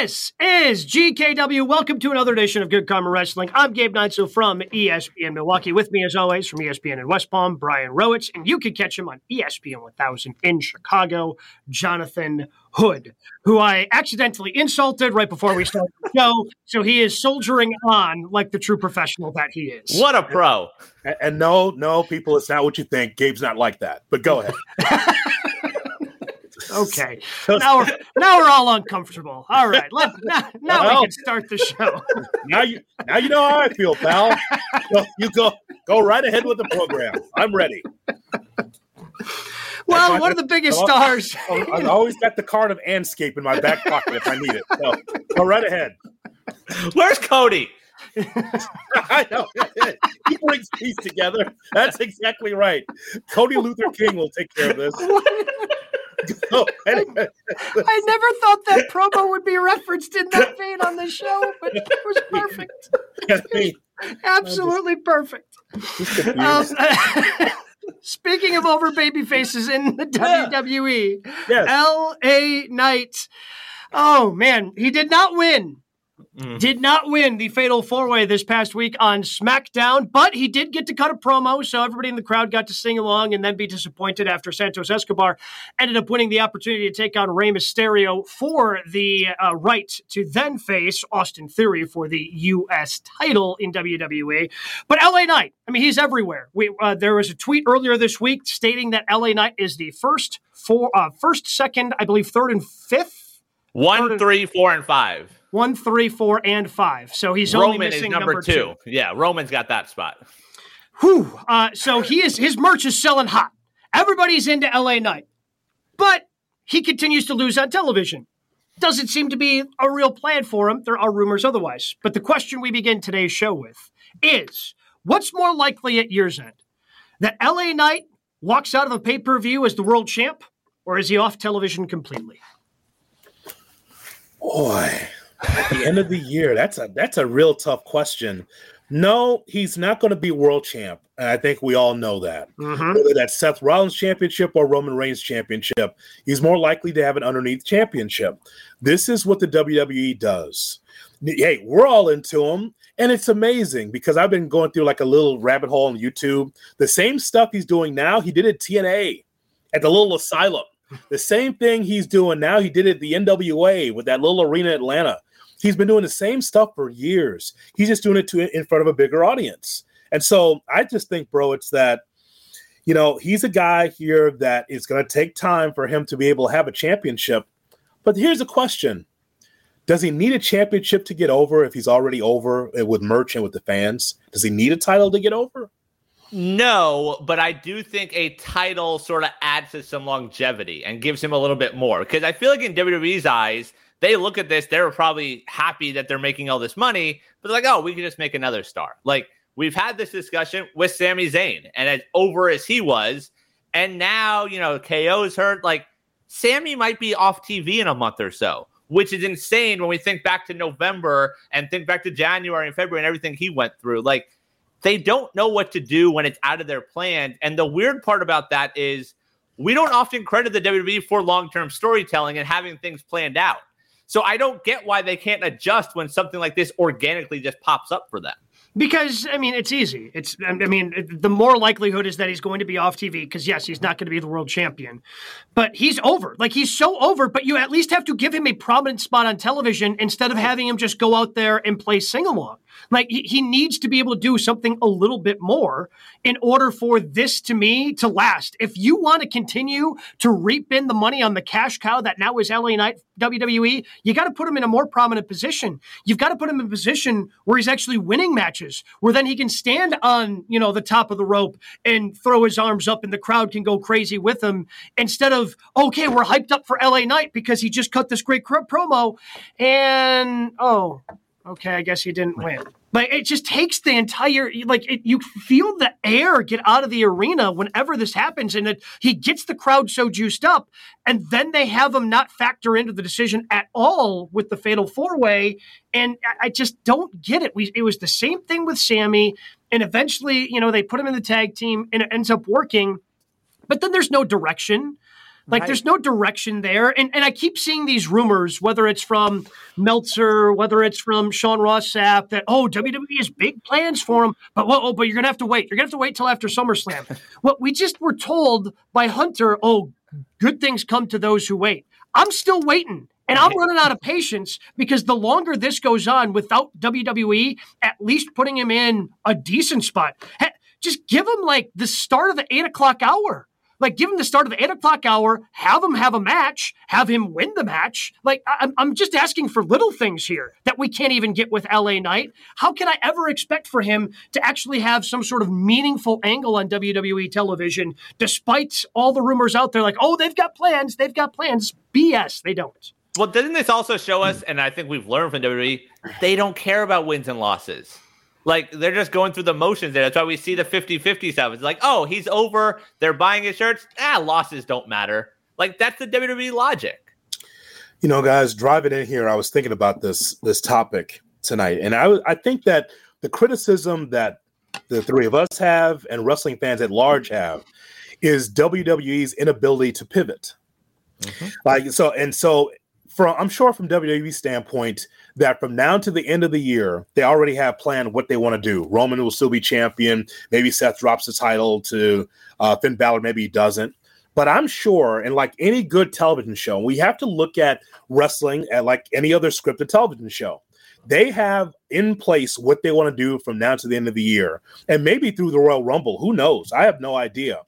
This is GKW. Welcome to another edition of Good Karma Wrestling. I'm Gabe Neitzel from ESPN Milwaukee. With me, as always, from ESPN in West Palm, Brian Rowitz, and you can catch him on ESPN 1000 in Chicago, Jonathan Hood, who I accidentally insulted right before we started the show. So he is soldiering on like the true professional that he is. What a pro! And, and no, no, people, it's not what you think. Gabe's not like that. But go ahead. Okay. Now we're now we're all uncomfortable. All right. Let now, now we can start the show. now you now you know how I feel, pal. So you go go right ahead with the program. I'm ready. Well, one of the biggest Well, stars. Oh, I've always got the card of Anscape in my back pocket if I need it. So go right ahead. Where's Cody? I know. He brings peace together. That's exactly right. Cody Luther King will take care of this. So, anyway, I never thought that promo would be referenced in that vein on the show, but it was perfect. Absolutely perfect. Um, speaking of over baby faces in the WWE, yes. L.A. Knight. Oh man, he did not win. Mm. Did not win the Fatal Four Way this past week on SmackDown, but he did get to cut a promo, so everybody in the crowd got to sing along and then be disappointed after Santos Escobar ended up winning the opportunity to take on Rey Mysterio for the uh, right to then face Austin Theory for the U.S. title in WWE. But LA Knight, I mean, he's everywhere. We uh, there was a tweet earlier this week stating that LA Knight is the first, four, uh, first, second, I believe, third and fifth. One, three, four, and five. One, three, four, and five. So he's only Roman is missing number, two. Yeah, Roman's got that spot. Whew. Uh, so he is his merch is selling hot. Everybody's into LA Knight, but he continues to lose on television. Doesn't seem to be a real plan for him. There are rumors otherwise. But the question we begin today's show with is: What's more likely at year's end? That LA Knight walks out of a pay per view as the world champ, or is he off television completely? Boy, at the end of the year, that's a that's a real tough question. No, he's not going to be world champ, and I think we all know that. Mm-hmm. Whether that's Seth Rollins championship or Roman Reigns championship, he's more likely to have an underneath championship. This is what the WWE does. Hey, we're all into him, and it's amazing because I've been going through like a little rabbit hole on YouTube. The same stuff he's doing now, he did at TNA at the little asylum. The same thing he's doing now, he did it at the NWA with that little arena in Atlanta. He's been doing the same stuff for years. He's just doing it to in front of a bigger audience. And so I just think, bro, it's that you know he's a guy here that is going to take time for him to be able to have a championship. But here's a question: Does he need a championship to get over if he's already over with merch and with the fans? Does he need a title to get over? No, but I do think a title sort of adds to some longevity and gives him a little bit more. Because I feel like in WWE's eyes, they look at this, they're probably happy that they're making all this money, but they're like, oh, we can just make another star. Like we've had this discussion with Sami Zayn, and as over as he was, and now, you know, KO's hurt. Like Sammy might be off TV in a month or so, which is insane when we think back to November and think back to January and February and everything he went through. Like they don't know what to do when it's out of their plan. And the weird part about that is we don't often credit the WWE for long term storytelling and having things planned out. So I don't get why they can't adjust when something like this organically just pops up for them. Because I mean, it's easy. It's I mean, the more likelihood is that he's going to be off TV. Because yes, he's not going to be the world champion, but he's over. Like he's so over. But you at least have to give him a prominent spot on television instead of having him just go out there and play sing along. Like he, he needs to be able to do something a little bit more in order for this to me to last. If you want to continue to reap in the money on the cash cow that now is LA Knight WWE, you got to put him in a more prominent position. You've got to put him in a position where he's actually winning matches, where then he can stand on, you know, the top of the rope and throw his arms up and the crowd can go crazy with him instead of, okay, we're hyped up for LA Knight because he just cut this great promo and, oh, okay, I guess he didn't win. But it just takes the entire like it, you feel the air get out of the arena whenever this happens, and it, he gets the crowd so juiced up, and then they have him not factor into the decision at all with the fatal four way, and I, I just don't get it. We it was the same thing with Sammy, and eventually, you know, they put him in the tag team, and it ends up working, but then there's no direction. Like Right. there's no direction there. And and I keep seeing these rumors, whether it's from Meltzer, whether it's from Sean Ross Sapp, that oh, WWE has big plans for him. But whoa, oh, but you're gonna have to wait. You're gonna have to wait till after SummerSlam. what we just were told by Hunter, oh, good things come to those who wait. I'm still waiting. And I'm running out of patience because the longer this goes on without WWE at least putting him in a decent spot, just give him like the start of the eight o'clock hour. Like, give him the start of the eight o'clock hour, have him have a match, have him win the match. Like, I'm, I'm just asking for little things here that we can't even get with LA Knight. How can I ever expect for him to actually have some sort of meaningful angle on WWE television, despite all the rumors out there like, oh, they've got plans, they've got plans? BS, they don't. Well, doesn't this also show us, and I think we've learned from WWE, they don't care about wins and losses. Like, they're just going through the motions there. That's why we see the 50 50 stuff. It's like, oh, he's over. They're buying his shirts. Ah, losses don't matter. Like, that's the WWE logic. You know, guys, driving in here, I was thinking about this this topic tonight, and I I think that the criticism that the three of us have and wrestling fans at large have is WWE's inability to pivot. Like so, and so from I'm sure from WWE standpoint that from now to the end of the year, they already have planned what they want to do. Roman will still be champion. Maybe Seth drops the title to uh, Finn Balor. Maybe he doesn't. But I'm sure, and like any good television show, we have to look at wrestling at like any other scripted television show. They have in place what they want to do from now to the end of the year, and maybe through the Royal Rumble. Who knows? I have no idea.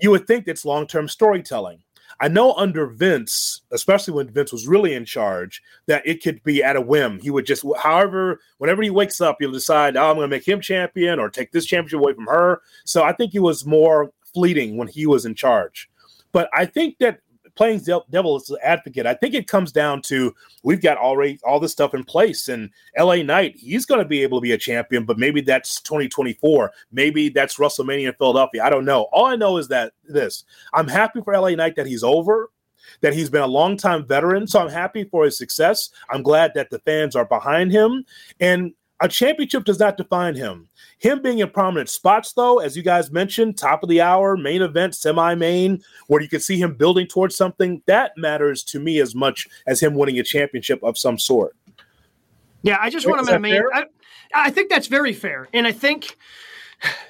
You would think it's long term storytelling. I know under Vince, especially when Vince was really in charge, that it could be at a whim. He would just, however, whenever he wakes up, he'll decide, oh, I'm going to make him champion or take this championship away from her. So I think he was more fleeting when he was in charge. But I think that playing devil's advocate, I think it comes down to we've got already all this stuff in place. And LA Knight, he's going to be able to be a champion, but maybe that's 2024. Maybe that's WrestleMania in Philadelphia. I don't know. All I know is that this I'm happy for LA Knight that he's over, that he's been a long time veteran. So I'm happy for his success. I'm glad that the fans are behind him. And a championship does not define him. Him being in prominent spots, though, as you guys mentioned, top of the hour, main event, semi main, where you can see him building towards something, that matters to me as much as him winning a championship of some sort. Yeah, I just want him in a main. I, I think that's very fair, and I think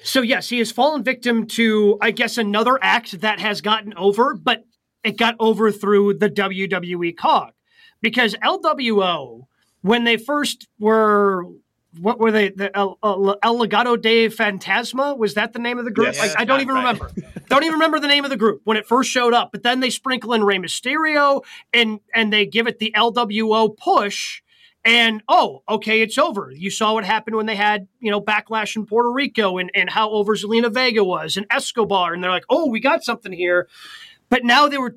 so. Yes, he has fallen victim to, I guess, another act that has gotten over, but it got over through the WWE cog because LWO when they first were. What were they? The El, El, El Legado de Fantasma was that the name of the group? Yes. Like, I don't even Right. remember. don't even remember the name of the group when it first showed up. But then they sprinkle in Rey Mysterio and and they give it the LWO push. And oh, okay, it's over. You saw what happened when they had, you know, backlash in Puerto Rico and, and how over Zelina Vega was and Escobar. And they're like, oh, we got something here. But now they were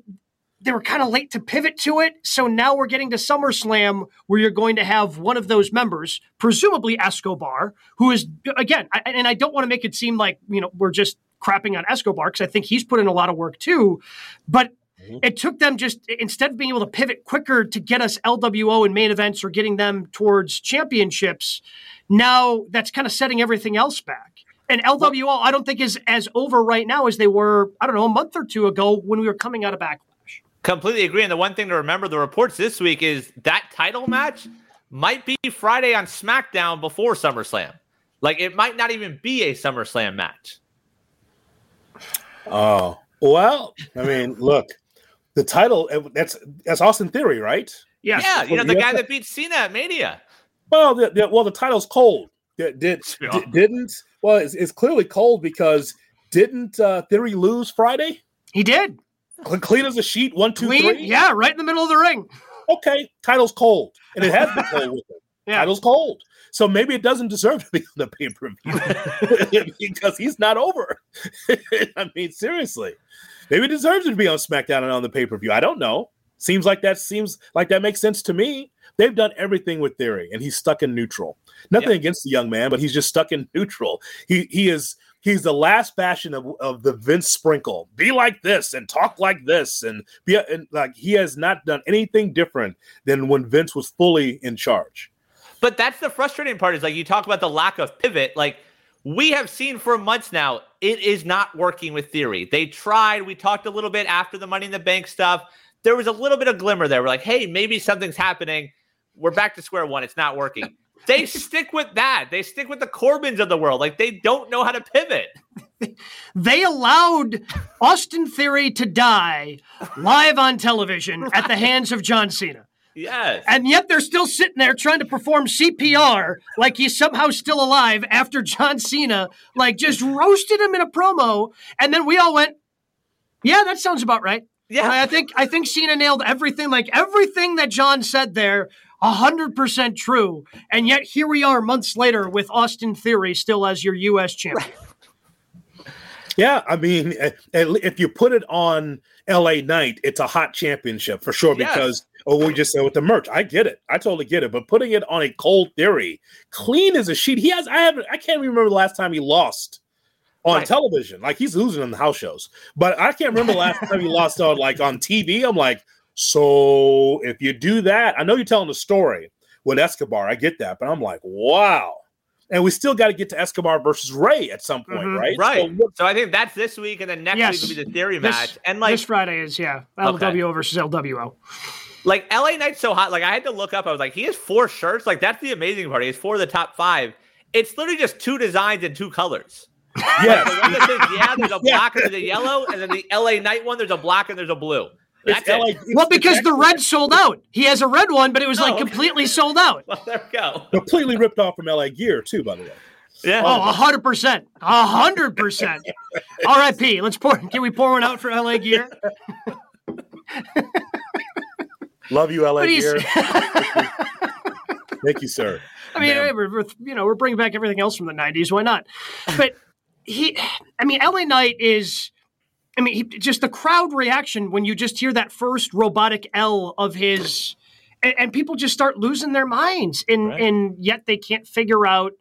they were kind of late to pivot to it. So now we're getting to SummerSlam where you're going to have one of those members, presumably Escobar, who is again, I, and I don't want to make it seem like, you know, we're just crapping on Escobar because I think he's put in a lot of work too. But mm-hmm. it took them just instead of being able to pivot quicker to get us LWO in main events or getting them towards championships, now that's kind of setting everything else back. And LWO, I don't think is as over right now as they were, I don't know, a month or two ago when we were coming out of Backlash. Completely agree. And the one thing to remember the reports this week is that title match might be Friday on SmackDown before SummerSlam. Like it might not even be a SummerSlam match. Oh, well, I mean, look, the title, uh, that's that's Austin Theory, right? Yeah, Yeah, you know, the guy that beat Cena at Mania. Well, the, the, well, the title's cold. Did, did, Yeah. di- didn't well? It's, it's clearly cold because didn't uh, Theory lose Friday? He did. Cle- Clean as a sheet. One, two, three. Clean. Yeah, right in the middle of the ring. Okay, title's cold, and it has been cold with him. Yeah. Title's cold, so maybe it doesn't deserve to be on the pay per view because he's not over. I mean, seriously, maybe it deserves to be on SmackDown and on the pay per view. I don't know. Seems like that seems like that makes sense to me. They've done everything with Theory, and he's stuck in neutral. Nothing Yeah. against the young man, but he's just stuck in neutral. He he is he's the last bastion of, of the Vince sprinkle. Be like this and talk like this, and be and like he has not done anything different than when Vince was fully in charge. But that's the frustrating part is like you talk about the lack of pivot. Like we have seen for months now it is not working with theory. They tried. We talked a little bit after the Money in the Bank stuff. There was a little bit of glimmer there. We're like, hey, maybe something's happening. We're back to square one. It's not working. They stick with that. They stick with the Corbins of the world. Like they don't know how to pivot. they allowed Austin Theory to die live on television right. at the hands of John Cena. Yes. And yet they're still sitting there trying to perform CPR like he's somehow still alive after John Cena like just roasted him in a promo. And then we all went, Yeah, that sounds about right. Yeah. And I think I think Cena nailed everything, like everything that John said there, hundred percent true. And yet here we are months later with Austin Theory still as your US champion. Yeah, I mean, if you put it on LA Knight, it's a hot championship for sure yes. because oh, we just said with the merch. I get it. I totally get it. But putting it on a cold theory, clean as a sheet. He has. I haven't. I can't remember the last time he lost on right. television. Like he's losing on the house shows, but I can't remember the last time he lost on like on TV. I'm like, so if you do that, I know you're telling the story with Escobar. I get that, but I'm like, wow. And we still got to get to Escobar versus Rey at some point, mm-hmm. right? Right. So, so, I think that's this week, and then next yes. week will be the theory this, match. And like this Friday is yeah, LWO okay. versus LWO. Like LA Knight's so hot. Like I had to look up. I was like, he has four shirts. Like that's the amazing part. He has four of the top five. It's literally just two designs and two colors. Yeah. the one that says yeah, there's a black yeah. and there's a yellow, and then the LA Knight one, there's a black and there's a blue. That's LA, it. Well, because the red sold out. He has a red one, but it was oh, like oh, okay. completely sold out. Well, there we go. Completely ripped off from LA Gear too, by the way. Yeah. Oh, hundred percent, hundred percent. R.I.P. Let's pour. Can we pour one out for LA Gear? Love you, LA Gear. Thank you, sir. I mean, we're, we're, you know, we're bringing back everything else from the '90s. Why not? But he, I mean, LA Knight is. I mean, he, just the crowd reaction when you just hear that first robotic L of his, and, and people just start losing their minds, and right. and yet they can't figure out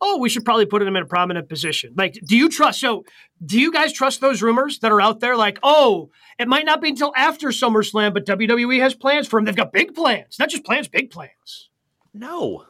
oh, we should probably put him in a prominent position. Like, do you trust? So, do you guys trust those rumors that are out there? Like, oh, it might not be until after SummerSlam, but WWE has plans for him. They've got big plans, not just plans, big plans. No,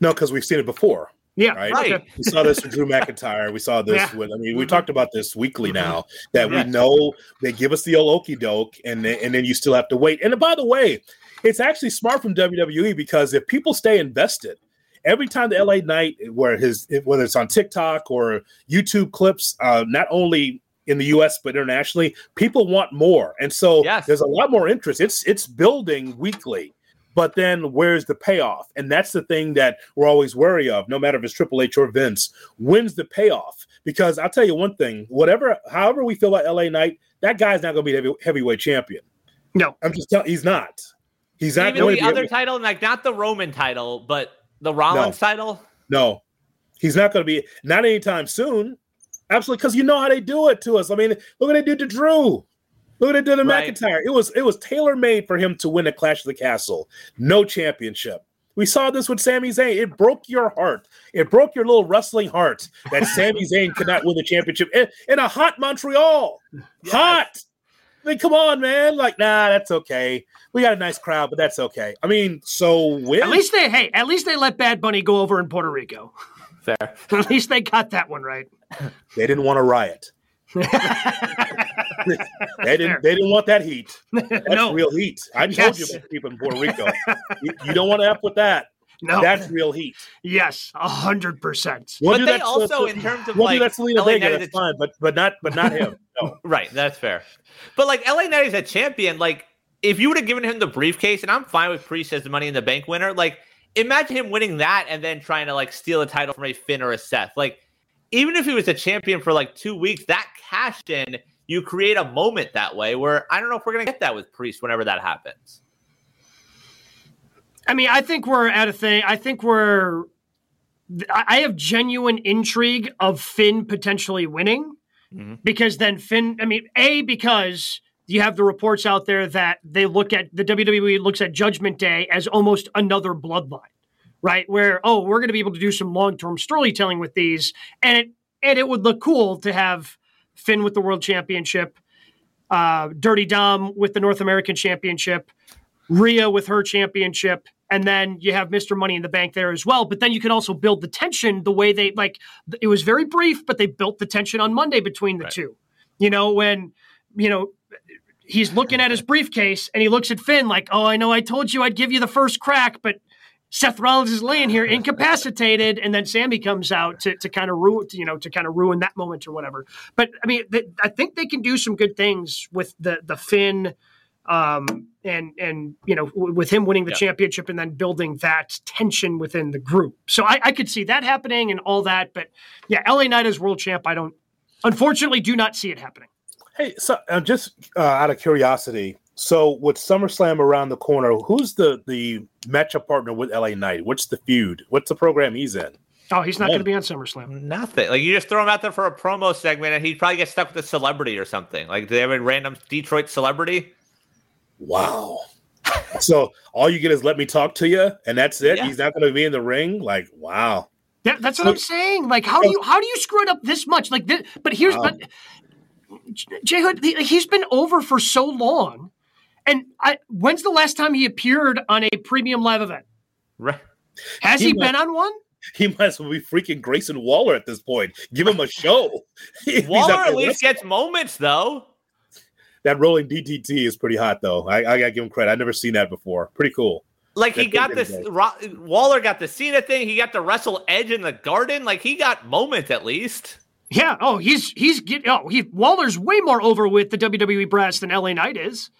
no, because we've seen it before. Yeah, right. right. We saw this with Drew McIntyre. We saw this yeah. with. I mean, we talked about this weekly now that we know they give us the old okey doke, and then, and then you still have to wait. And by the way, it's actually smart from WWE because if people stay invested, every time the LA Knight, where his whether it's on TikTok or YouTube clips, uh, not only in the US but internationally, people want more, and so yes. there's a lot more interest. It's it's building weekly. But then where's the payoff? And that's the thing that we're always wary of, no matter if it's Triple H or Vince. When's the payoff? Because I'll tell you one thing, whatever, however we feel about LA Knight, that guy's not going to be heavy, heavyweight champion. No, I'm just telling. He's not. He's not. Even the other title, like not the Roman title, but the Rollins no. title. No, he's not going to be. Not anytime soon. Absolutely, because you know how they do it to us. I mean, look what they do to Drew. Look at it right. McIntyre. It was it was tailor made for him to win a Clash of the Castle. No championship. We saw this with Sami Zayn. It broke your heart. It broke your little wrestling heart that Sami Zayn could not win the championship in, in a hot Montreal. Yes. Hot. I mean, come on, man. Like, nah, that's okay. We got a nice crowd, but that's okay. I mean, so when at least they hey, at least they let Bad Bunny go over in Puerto Rico. Fair. at least they got that one right. They didn't want to riot. they didn't. They didn't want that heat. That's no. real heat. I told yes. you about people in Puerto Rico. you, you, don't want to f with that. No, that's real heat. Yes, a hundred percent. But they also, in terms of we'll like, do that Zelina Vega, that's fine, but but not but not him. No. right, that's fair. But like LA Knight is a champion. Like if you would have given him the briefcase, and I'm fine with Priest as the Money in the Bank winner. Like imagine him winning that and then trying to like steal a title from a Finn or a Seth. Like even if he was a champion for like two weeks, that cashed in you create a moment that way where I don't know if we're going to get that with Priest whenever that happens. I mean, I think we're at a thing. I think we're. I have genuine intrigue of Finn potentially winning mm-hmm. because then Finn. I mean, a because you have the reports out there that they look at the WWE looks at Judgment Day as almost another bloodline, right? Where oh, we're going to be able to do some long term storytelling with these, and it and it would look cool to have Finn with the World Championship, uh, Dirty Dom with the North American Championship, Rhea with her championship, and then you have Mr. Money in the Bank there as well. But then you can also build the tension the way they like. It was very brief, but they built the tension on Monday between the right. two. You know when you know he's looking at his briefcase and he looks at Finn like, "Oh, I know, I told you I'd give you the first crack, but." Seth Rollins is laying here incapacitated, and then Sammy comes out to, to kind of ruin, you know, to kind of ruin that moment or whatever. But I mean, I think they can do some good things with the the Finn um, and and you know with him winning the yeah. championship and then building that tension within the group. So I, I, could see that happening and all that. But yeah, LA Knight as world champ, I don't unfortunately do not see it happening. Hey, so uh, just uh, out of curiosity, so with SummerSlam around the corner, who's the the matchup partner with LA Knight? What's the feud? What's the program he's in? Oh, he's not going to be on SummerSlam. Nothing. Like you just throw him out there for a promo segment, and he'd probably get stuck with a celebrity or something. Like do they have a random Detroit celebrity. Wow. so all you get is let me talk to you, and that's it. Yeah. He's not going to be in the ring. Like, wow. Yeah, that's what so, I'm saying. Like, how do you how do you screw it up this much? Like, this, but here's wow. but Jay Hood. He's been over for so long, and I, when's the last time he appeared on a premium live event? Right. Has he, he might, been on one? He might as well be freaking Grayson Waller at this point. Give him a show. Waller at least gets moments, though that rolling DDT is pretty hot, though. I, I gotta give him credit. I've never seen that before. Pretty cool. Like he got this, Waller got the Cena thing. He got to wrestle Edge in the Garden. Like he got moments at least. Yeah. Oh, he's he's get. Oh, he Waller's way more over with the WWE brass than LA Knight is.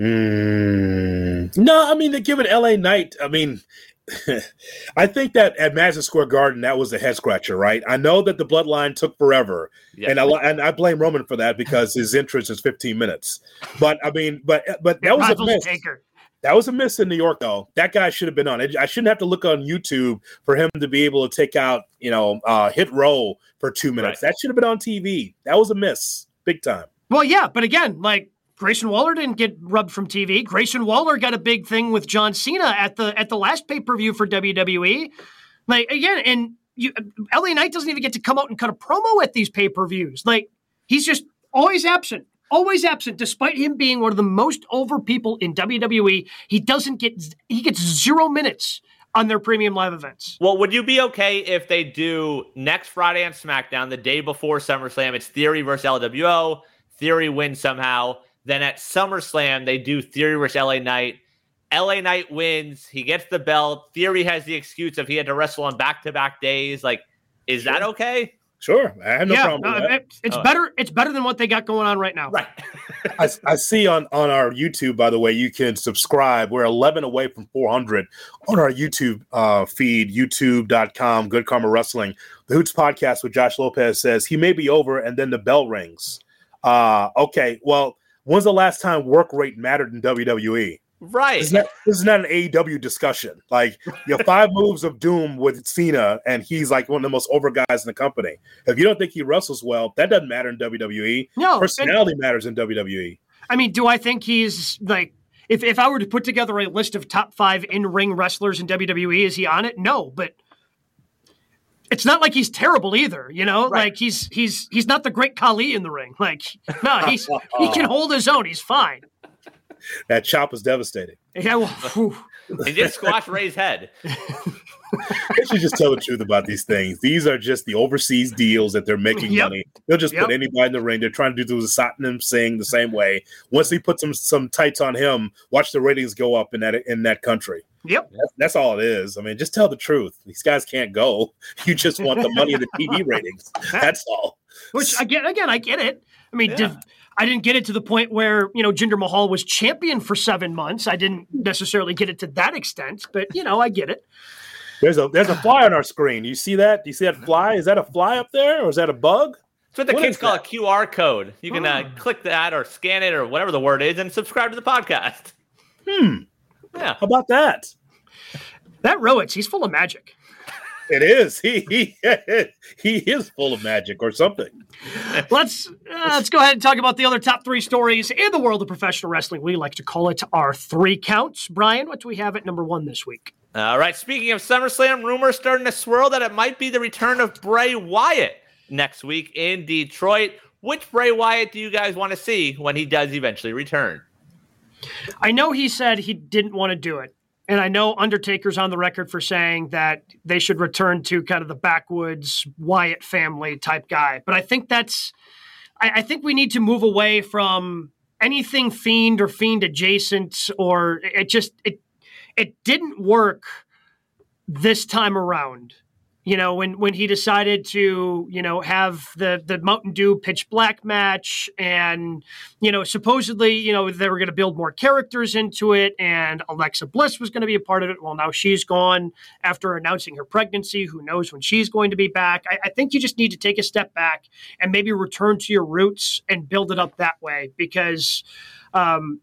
Mm, no, I mean they're giving LA Knight. I mean, I think that at Madison Square Garden, that was a head scratcher, right? I know that the bloodline took forever, yeah. and I and I blame Roman for that because his entrance is 15 minutes. But I mean, but but that was a miss. Taker. That was a miss in New York, though. That guy should have been on. I shouldn't have to look on YouTube for him to be able to take out, you know, uh, hit roll for two minutes. Right. That should have been on TV. That was a miss, big time. Well, yeah, but again, like Grayson Waller didn't get rubbed from TV. Grayson Waller got a big thing with John Cena at the at the last pay per view for WWE. Like again, and you, LA Knight doesn't even get to come out and cut a promo at these pay per views. Like he's just always absent, always absent. Despite him being one of the most over people in WWE, he doesn't get he gets zero minutes on their premium live events. Well, would you be okay if they do next Friday on SmackDown, the day before SummerSlam? It's Theory versus LWO. Theory wins somehow. Then at SummerSlam, they do Theory versus LA Knight. LA Knight wins. He gets the belt. Theory has the excuse of he had to wrestle on back to back days. Like, is sure. that okay? Sure, I have no yeah, problem. No, it, it's oh. better. It's better than what they got going on right now. Right. I, I, see on on our YouTube, by the way, you can subscribe. We're 11 away from 400 on our YouTube uh, feed, YouTube.com. Good Karma Wrestling. The Hoots podcast with Josh Lopez says he may be over, and then the bell rings. Uh, okay, well When's the last time work rate mattered in WWE? Right. This is, not, this is not an AEW discussion. Like your five moves of doom with Cena, and he's like one of the most over guys in the company. If you don't think he wrestles well, that doesn't matter in WWE. No, personality and, matters in WWE. I mean, do I think he's like if if I were to put together a list of top five in ring wrestlers in WWE, is he on it? No, but it's not like he's terrible either, you know. Right. Like he's he's he's not the great Khali in the ring. Like no, he's he can hold his own. He's fine. That chop was devastating. Yeah, well, he did squash Ray's head. they should just tell the truth about these things. These are just the overseas deals that they're making yep. money. They'll just yep. put anybody in the ring. They're trying to do the Satnam Singh the same way. Once they put some some tights on him, watch the ratings go up in that in that country. Yep, that's, that's all it is. I mean, just tell the truth. These guys can't go. You just want the money and the TV ratings. That's all. Which again, again, I get it. I mean, yeah. did, I didn't get it to the point where you know Jinder Mahal was champion for seven months. I didn't necessarily get it to that extent, but you know, I get it. There's a there's a fly on our screen. You see that? Do you see that fly? Is that a fly up there, or is that a bug? It's what the what kids call that? a QR code. You can uh, oh. click that or scan it or whatever the word is and subscribe to the podcast. Hmm. Yeah. How about that? That Rowitz, he's full of magic. It is. He he he is full of magic or something. Let's uh, let's go ahead and talk about the other top three stories in the world of professional wrestling. We like to call it our three counts. Brian, what do we have at number one this week? All right. Speaking of SummerSlam, rumors starting to swirl that it might be the return of Bray Wyatt next week in Detroit. Which Bray Wyatt do you guys want to see when he does eventually return? I know he said he didn't want to do it. And I know Undertaker's on the record for saying that they should return to kind of the backwoods Wyatt family type guy. But I think that's, I, I think we need to move away from anything fiend or fiend adjacent, or it just, it, it didn't work this time around you know when when he decided to you know have the the Mountain Dew pitch black match and you know supposedly you know they were going to build more characters into it and Alexa Bliss was going to be a part of it well now she's gone after announcing her pregnancy who knows when she's going to be back I, I think you just need to take a step back and maybe return to your roots and build it up that way because um,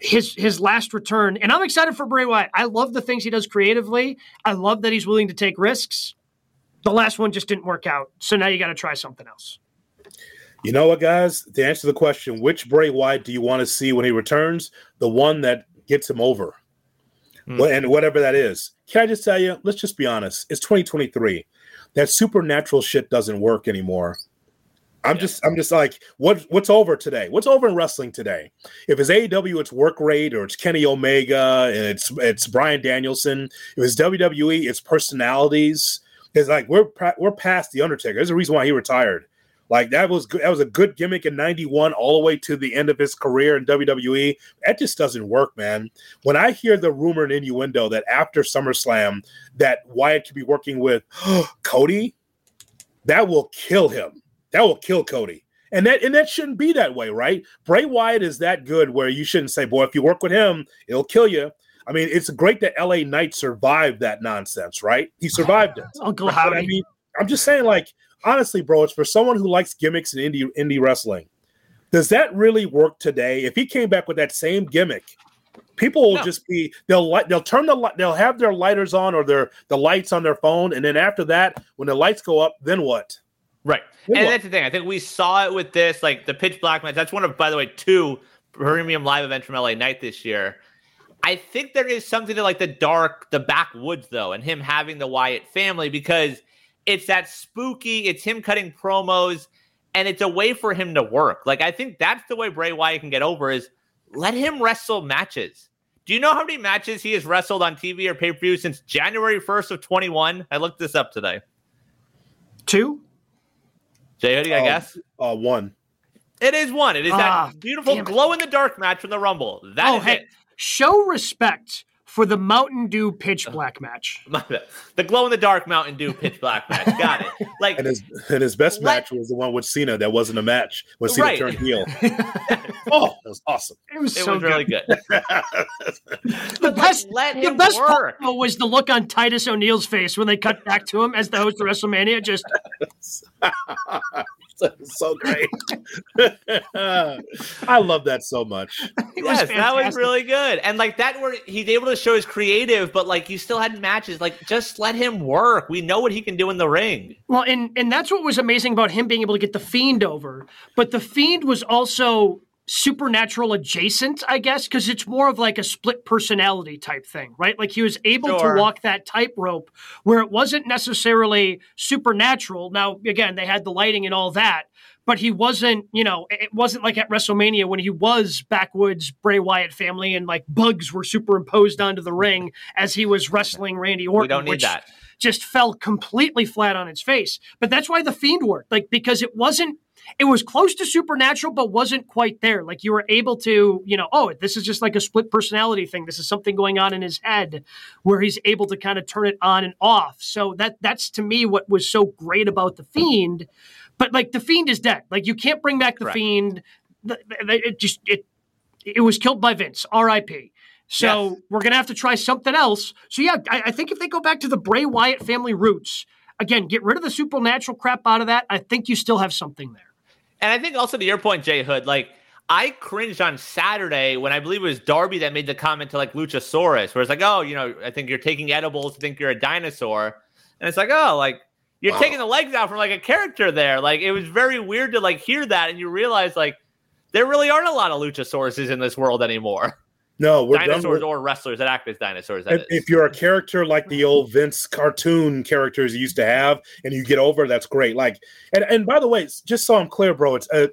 his his last return, and I'm excited for Bray Wyatt. I love the things he does creatively. I love that he's willing to take risks. The last one just didn't work out. So now you got to try something else. You know what, guys? To answer the question, which Bray Wyatt do you want to see when he returns? The one that gets him over. Mm. And whatever that is. Can I just tell you, let's just be honest. It's 2023. That supernatural shit doesn't work anymore. I'm yeah. just I'm just like what what's over today? What's over in wrestling today? If it's AEW, it's work rate or it's Kenny Omega, it's it's Bryan Danielson. If it's WWE, it's personalities. It's like we're we're past the Undertaker. There's a reason why he retired. Like that was. That was a good gimmick in '91, all the way to the end of his career in WWE. That just doesn't work, man. When I hear the rumor and innuendo that after SummerSlam that Wyatt could be working with Cody, that will kill him. That will kill Cody. And that and that shouldn't be that way, right? Bray Wyatt is that good where you shouldn't say, "Boy, if you work with him, it'll kill you." I mean, it's great that LA Knight survived that nonsense, right? He survived it. Uncle Howdy. I mean, I'm just saying, like, honestly, bro, it's for someone who likes gimmicks in indie indie wrestling. Does that really work today? If he came back with that same gimmick, people will no. just be they'll light they'll turn the light they'll have their lighters on or their the lights on their phone, and then after that, when the lights go up, then what? Right. Then and what? that's the thing. I think we saw it with this, like the pitch black match. That's one of, by the way, two premium live events from LA Knight this year I think there is something to like the dark, the backwoods though, and him having the Wyatt family because it's that spooky, it's him cutting promos, and it's a way for him to work. Like I think that's the way Bray Wyatt can get over is let him wrestle matches. Do you know how many matches he has wrestled on TV or pay per view since January 1st of 21? I looked this up today. Two? Jay Hoodie, I uh, guess? Uh, one. It is one. It is ah, that beautiful glow in the dark match from the Rumble. That oh, is hey, it show respect for the Mountain Dew pitch black match. the glow in the dark Mountain Dew pitch black match. Got it. Like and his and his best let, match was the one with Cena that wasn't a match when Cena right. turned heel. oh, that was awesome. It was it so was good. really good. the best let the best work. part was the look on Titus O'Neil's face when they cut back to him as the host of WrestleMania. Just so great. I love that so much. yes, that was really good. And like that where he's able to show his creative, but like you still had matches. Like just let him work. We know what he can do in the ring. Well, and and that's what was amazing about him being able to get the fiend over. But the fiend was also supernatural adjacent, I guess, because it's more of like a split personality type thing, right? Like he was able sure. to walk that tightrope where it wasn't necessarily supernatural. Now, again, they had the lighting and all that, but he wasn't, you know, it wasn't like at WrestleMania when he was backwoods Bray Wyatt family and like bugs were superimposed onto the ring as he was wrestling Randy Orton. We don't need that. Just fell completely flat on its face. But that's why the Fiend worked, like because it wasn't it was close to supernatural, but wasn't quite there. Like you were able to, you know, oh, this is just like a split personality thing. This is something going on in his head where he's able to kind of turn it on and off. So that that's to me what was so great about the Fiend. But like the Fiend is dead. Like you can't bring back the Correct. Fiend. It just it it was killed by Vince. R.I.P. So yes. we're gonna have to try something else. So yeah, I, I think if they go back to the Bray Wyatt family roots, again, get rid of the supernatural crap out of that. I think you still have something there. And I think also to your point, Jay Hood, like I cringed on Saturday when I believe it was Darby that made the comment to like Luchasaurus, where it's like, oh, you know, I think you're taking edibles to think you're a dinosaur. And it's like, oh, like you're wow. taking the legs out from like a character there. Like it was very weird to like hear that and you realize like there really aren't a lot of Luchasauruses in this world anymore. No, we're dinosaurs or wrestlers that act as dinosaurs. If, if, you're a character like the old Vince cartoon characters you used to have, and you get over, that's great. Like, and and by the way, just so I'm clear, bro, it's uh,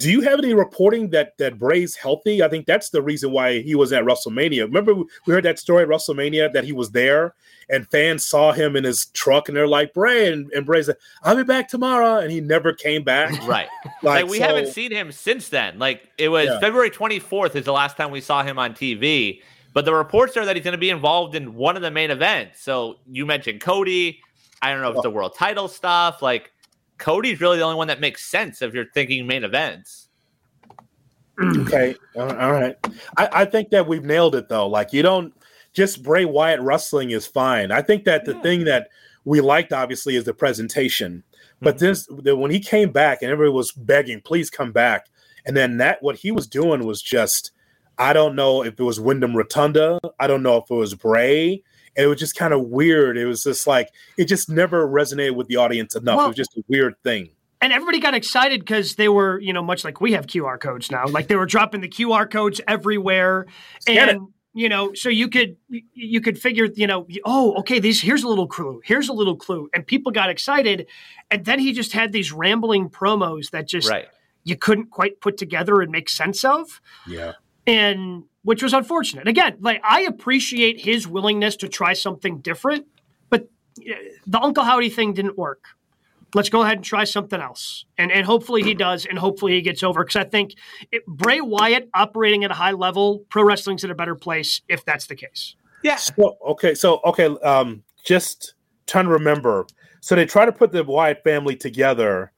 do you have any reporting that that Bray's healthy? I think that's the reason why he was at WrestleMania. Remember, we heard that story at WrestleMania that he was there and fans saw him in his truck and they're like, Bray, and, and Bray said, I'll be back tomorrow. And he never came back. Right. like, like, we so, haven't seen him since then. Like it was yeah. February 24th is the last time we saw him on TV. But the reports are that he's going to be involved in one of the main events. So you mentioned Cody. I don't know if it's oh. the world title stuff. Like Cody's really the only one that makes sense if you're thinking main events. okay, all right. I, I, think that we've nailed it though. Like you don't just Bray Wyatt wrestling is fine. I think that the yeah. thing that we liked obviously is the presentation. But mm-hmm. this the, when he came back and everybody was begging, please come back. And then that what he was doing was just I don't know if it was Wyndham Rotunda. I don't know if it was Bray and it was just kind of weird. It was just like it just never resonated with the audience enough. Well, it was just a weird thing. And everybody got excited because they were, you know, much like we have QR codes now. Like they were dropping the QR codes everywhere, Scan and it. you know, so you could you could figure, you know, oh, okay, these here's a little clue, here's a little clue, and people got excited. And then he just had these rambling promos that just right. you couldn't quite put together and make sense of. Yeah. And which was unfortunate. Again, like I appreciate his willingness to try something different, but the Uncle Howdy thing didn't work. Let's go ahead and try something else, and and hopefully he does, and hopefully he gets over. Because I think it, Bray Wyatt operating at a high level, pro wrestling's in a better place if that's the case. Yeah. So, okay. So okay. Um, just trying to remember. So they try to put the Wyatt family together,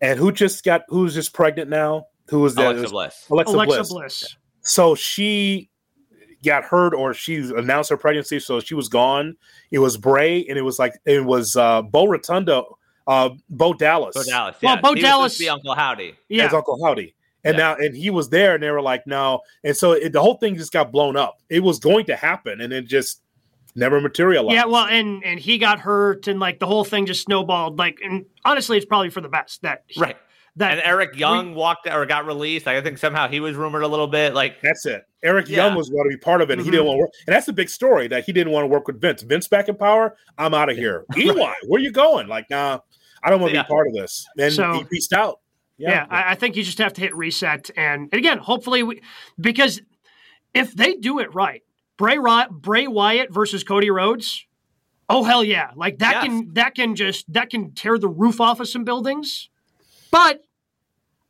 and who just got who's just pregnant now? Who was that? Alexa Bliss. Alexa, Alexa Bliss. Bliss. So she got hurt or she announced her pregnancy, so she was gone. It was Bray and it was like it was uh Bo Rotunda, uh Bo Dallas. Bo Dallas, yeah. Well, Bo he Dallas be Uncle Howdy. Yeah. As Uncle Howdy. And yeah. now and he was there and they were like, no. And so it, the whole thing just got blown up. It was going to happen and it just never materialized. Yeah, well, and and he got hurt, and like the whole thing just snowballed. Like, and honestly, it's probably for the best that he, right that and Eric Young we, walked or got released. I think somehow he was rumored a little bit. Like that's it. Eric yeah. Young was going to be part of it. Mm-hmm. He didn't want to work, and that's the big story that he didn't want to work with Vince. Vince back in power. I'm out of here. EY, where you going? Like, nah, I don't want to yeah. be part of this. And so, he pieced out. Yeah, yeah I, I, think you just have to hit reset, and, and again, hopefully, we, because if they do it right, Bray Bray Wyatt versus Cody Rhodes. Oh hell yeah! Like that yes. can that can just that can tear the roof off of some buildings. But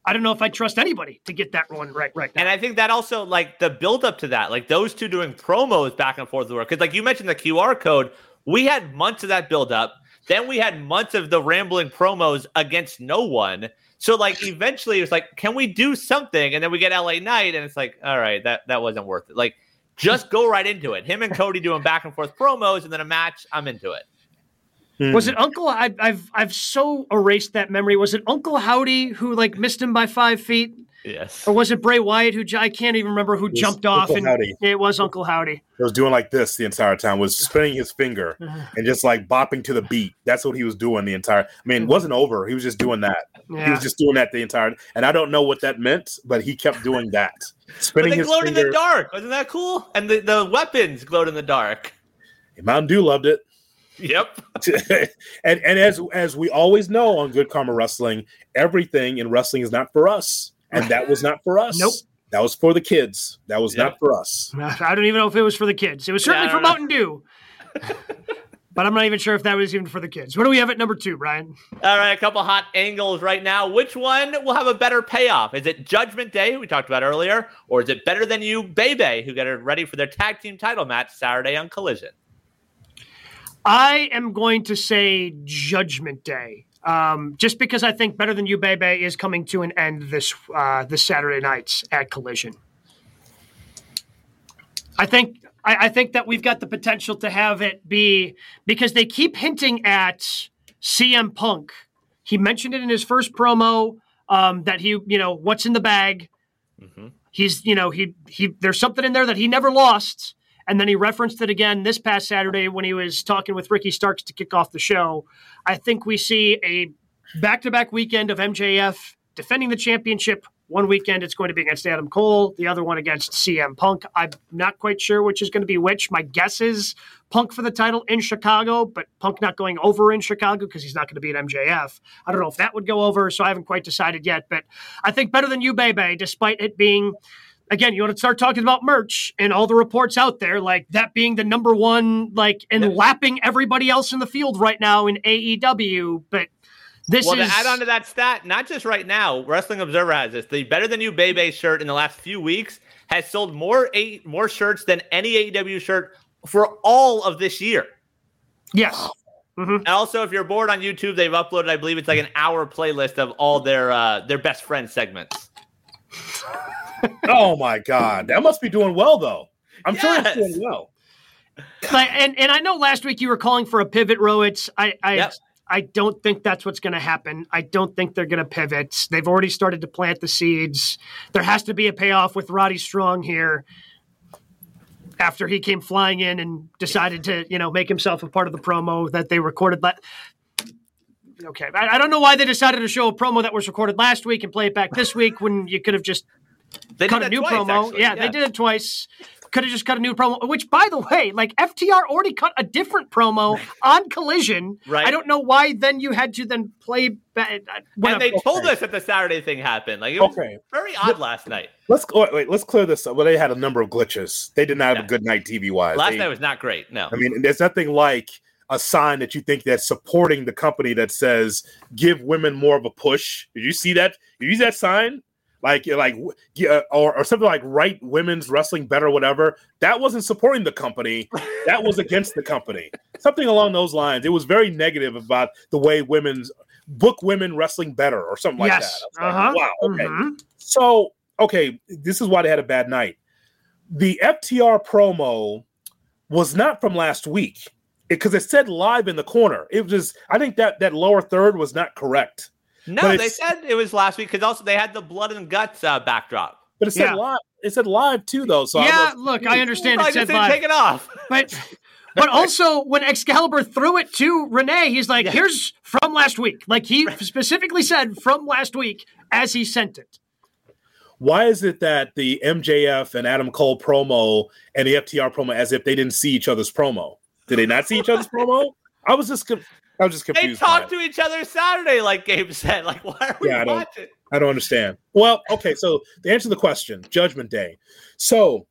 I don't know if I trust anybody to get that one right right now. And I think that also like the build up to that, like those two doing promos back and forth because like you mentioned the QR code, we had months of that build up. Then we had months of the rambling promos against no one. So like eventually it was like, can we do something? And then we get LA Knight, and it's like, all right, that that wasn't worth it. Like, just go right into it. Him and Cody doing back and forth promos, and then a match. I'm into it. Hmm. Was it Uncle? I, I've I've so erased that memory. Was it Uncle Howdy who like missed him by five feet? Yes. Or was it Bray Wyatt who I can't even remember who jumped off Uncle and Howdy. it was Uncle Howdy. He was doing like this the entire time, was spinning his finger and just like bopping to the beat. That's what he was doing the entire. I mean, it wasn't over. He was just doing that. Yeah. He was just doing that the entire. And I don't know what that meant, but he kept doing that, spinning but they glowed finger. in the dark. Wasn't that cool? And the, the weapons glowed in the dark. Mountain Dew loved it. Yep. and and as as we always know on Good Karma Wrestling, everything in wrestling is not for us, and that was not for us. Nope. That was for the kids. That was yep. not for us. I don't even know if it was for the kids. It was certainly yeah, for know. Mountain Dew. but I'm not even sure if that was even for the kids. What do we have at number two, Brian? All right, a couple hot angles right now. Which one will have a better payoff? Is it Judgment Day, who we talked about earlier, or is it Better Than You, Bay Bay, who got it ready for their tag team title match Saturday on Collision? I am going to say Judgment Day. Um, just because I think Better Than You, Bay Bay is coming to an end this uh, this Saturday nights at Collision. I think I, I, think that we've got the potential to have it be because they keep hinting at CM Punk. He mentioned it in his first promo um, that he, you know, what's in the bag. Mm-hmm. He's, you know, he he. There's something in there that he never lost. And then he referenced it again this past Saturday when he was talking with Ricky Starks to kick off the show. I think we see a back to back weekend of MJF defending the championship One weekend it's going to be against Adam Cole, the other one against CM Punk. I'm not quite sure which is going to be which. My guess is Punk for the title in Chicago, but Punk not going over in Chicago because he's not going to beat MJF. I don't know if that would go over, so I haven't quite decided yet. But I think better than you, Bay Bay, despite it being again, you want to start talking about merch and all the reports out there, like that being the number one, like and lapping everybody else in the field right now in AEW. But this well, is to add on to that stat, not just right now, Wrestling Observer has this. The Better Than You Bay Bay shirt in the last few weeks has sold more eight more shirts than any AEW shirt for all of this year. yes. Mhm. And also, if you're bored on YouTube, they've uploaded, I believe it's like an hour playlist of all their uh, their best friend segments. Oh my god, that must be doing well though. I'm sure it's doing well. Like, and and I know last week you were calling for a pivot, Rowitz. I I Yep. I don't think that's what's going to happen. I don't think they're going to pivot. They've already started to plant the seeds. There has to be a payoff with Roddy Strong here. After he came flying in and decided to, you know, make himself a part of the promo that they recorded. But okay, I, I don't know why they decided to show a promo that was recorded last week and play it back this week when you could have just They cut did a new twice, promo. actually. Yeah, they did it twice. Could have just cut a new promo. Which, by the way, like FTR already cut a different promo on Collision. Right. I don't know why. Then you had to then play. Back, uh, And they told us that the Saturday thing happened. Like it was Okay. very odd last night. Let's oh, wait, wait, let's clear this up. Well, they had a number of glitches. They did not have Yeah. a good night TV wise. Last They- night was not great. No. I mean, there's nothing like a sign that you think that's supporting the company that says "Give women more of a push." Did you see that? Did you see that sign? Like, like, or, or something like "Write Women's Wrestling Better," whatever. That wasn't supporting the company. That was against the company. Something along those lines. It was very negative about the way women's book women wrestling better or something like yes. that. Uh-huh. like, wow. Okay. Mhm. So, okay, this is why they had a bad night. The FTR promo was not from last week because it, said live in the corner. It was I think that that lower third was not correct, No, they said it was last week because also they had the blood and guts uh, backdrop. but it said Yeah. live. It said live too, though. So I yeah, was- look, I understand I it just said live, take it off. but but also when Excalibur threw it to Renee, he's like, Yeah. "Here's from last week." Like he specifically said from last week as he sent it. Why is it that the MJF and Adam Cole promo and the FTR promo as if they didn't see each other's promo? Did they not see each other's promo? I was just, con- I was just They confused. by talked to each other Saturday, like Gabe said. Like, why are we Yeah, I don't- watching? I don't understand. Well, okay, so to answer to the question, Judgment Day. So